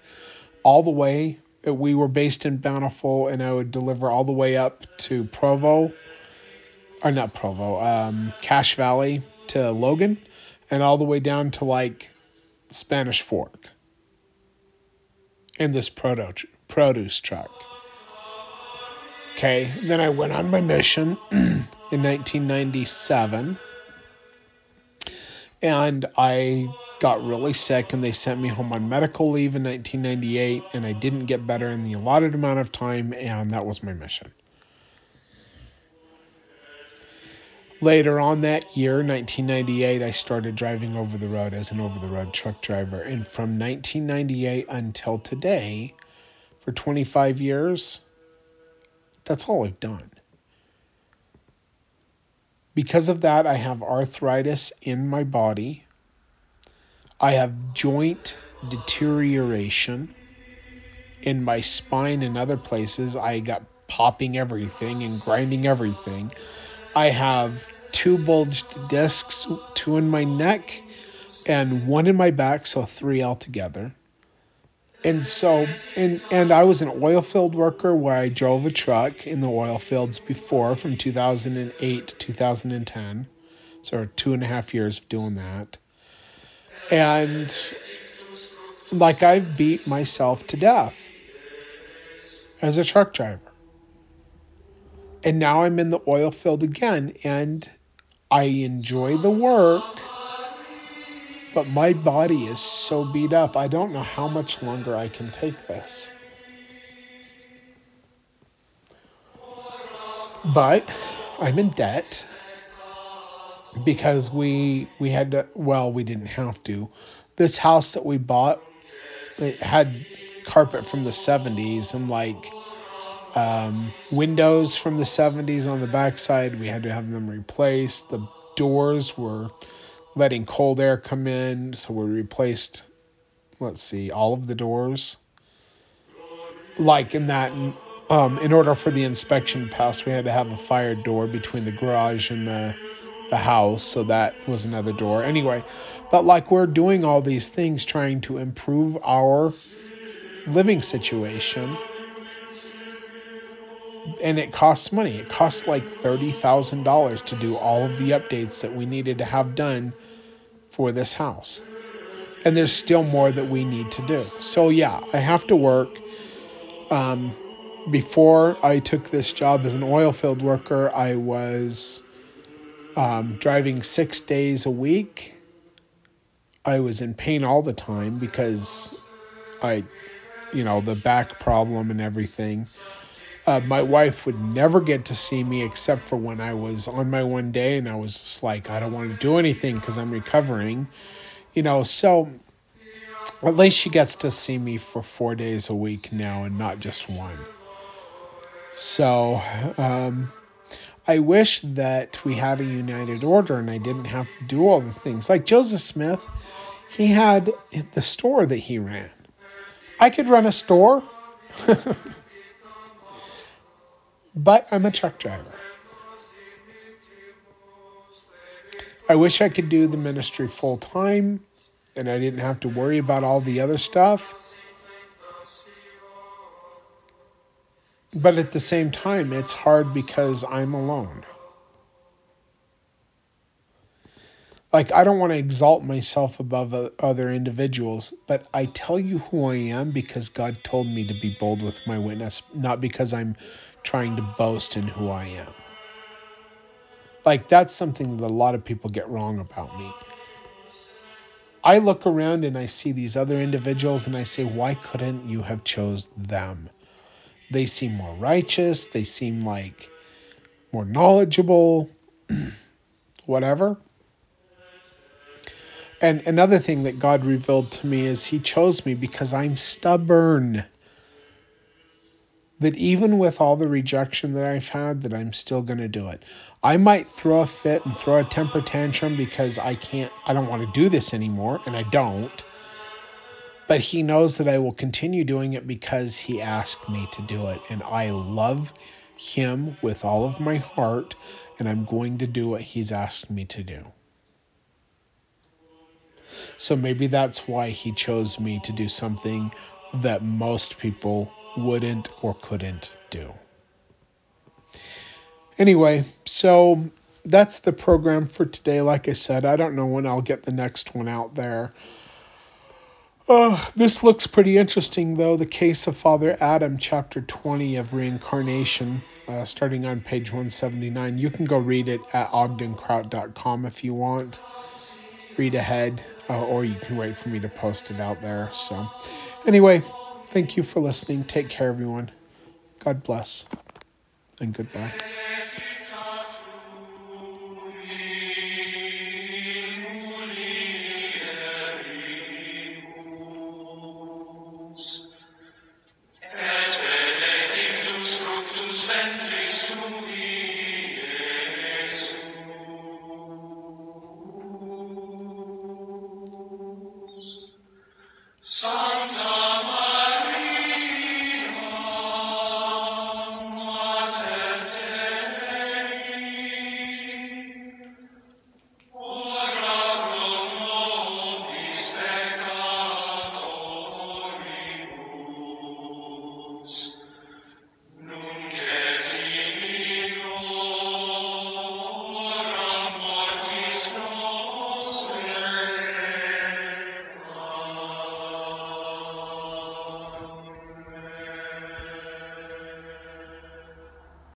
all the way we were based in Bountiful, and I would deliver all the way up to Provo, or not Provo, um, Cache Valley to Logan, and all the way down to like Spanish Fork in this produce produce truck. Okay, then I went on my mission in 1997, and I got really sick and they sent me home on medical leave in 1998 and I didn't get better in the allotted amount of time and that was my mission. Later on that year, 1998, I started driving over the road as an over the road truck driver. And from 1998 until today, for 25 years, that's all I've done. Because of that, I have arthritis in my body. I have joint deterioration in my spine and other places. I got popping everything and grinding everything. I have two bulged discs, two in my neck and one in my back, so three altogether. And so, and and I was an oil field worker where I drove a truck in the oil fields before from 2008 to 2010, so two and a half years of doing that. And like I beat myself to death as a truck driver. And now I'm in the oil field again, and I enjoy the work, but my body is so beat up. I don't know how much longer I can take this. But I'm in debt because we we had to well we didn't have to this house that we bought it had carpet from the 70s and like um, windows from the 70s on the backside. We had to have them replaced. The doors were letting cold air come in, so we replaced, let's see, all of the doors. Like in that, um, in order for the inspection pass, we had to have a fire door between the garage and the the house, so that was another door. Anyway, but like we're doing all these things trying to improve our living situation and it costs money. It costs like $30,000 to do all of the updates that we needed to have done for this house. And there's still more that we need to do. So, yeah, I have to work. Um, before I took this job as an oil field worker, I was um, driving six days a week. I was in pain all the time because I, you know, the back problem and everything. Uh, my wife would never get to see me except for when I was on my one day and I was just like, I don't want to do anything because I'm recovering. You know, so at least she gets to see me for four days a week now and not just one. So, um, I wish that we had a united order and I didn't have to do all the things. Like Joseph Smith, he had the store that he ran. I could run a store. but I'm a truck driver. I wish I could do the ministry full time and I didn't have to worry about all the other stuff. But at the same time, it's hard because I'm alone. Like, I don't want to exalt myself above other individuals, but I tell you who I am because God told me to be bold with my witness, not because I'm trying to boast in who I am. Like that's something that a lot of people get wrong about me. I look around and I see these other individuals and I say, why couldn't you have chose them? They seem more righteous, they seem like more knowledgeable, whatever. And another thing that God revealed to me is He chose me because I'm stubborn that even with all the rejection that I've had, that I'm still going to do it. I might throw a fit and throw a temper tantrum because I can't, I don't want to do this anymore, and I don't. But he knows that I will continue doing it because he asked me to do it. And I love him with all of my heart, and I'm going to do what he's asked me to do. So maybe that's why he chose me to do something that most people wouldn't or couldn't do. Anyway, so that's the program for today. Like I said, I don't know when I'll get the next one out there. Uh, this looks pretty interesting, though. The case of Father Adam, chapter 20 of Reincarnation, uh, starting on page 179. You can go read it at ogdenkraut.com if you want. Read ahead, uh, or you can wait for me to post it out there. So, anyway, Thank you for listening. Take care, everyone. God bless, and goodbye.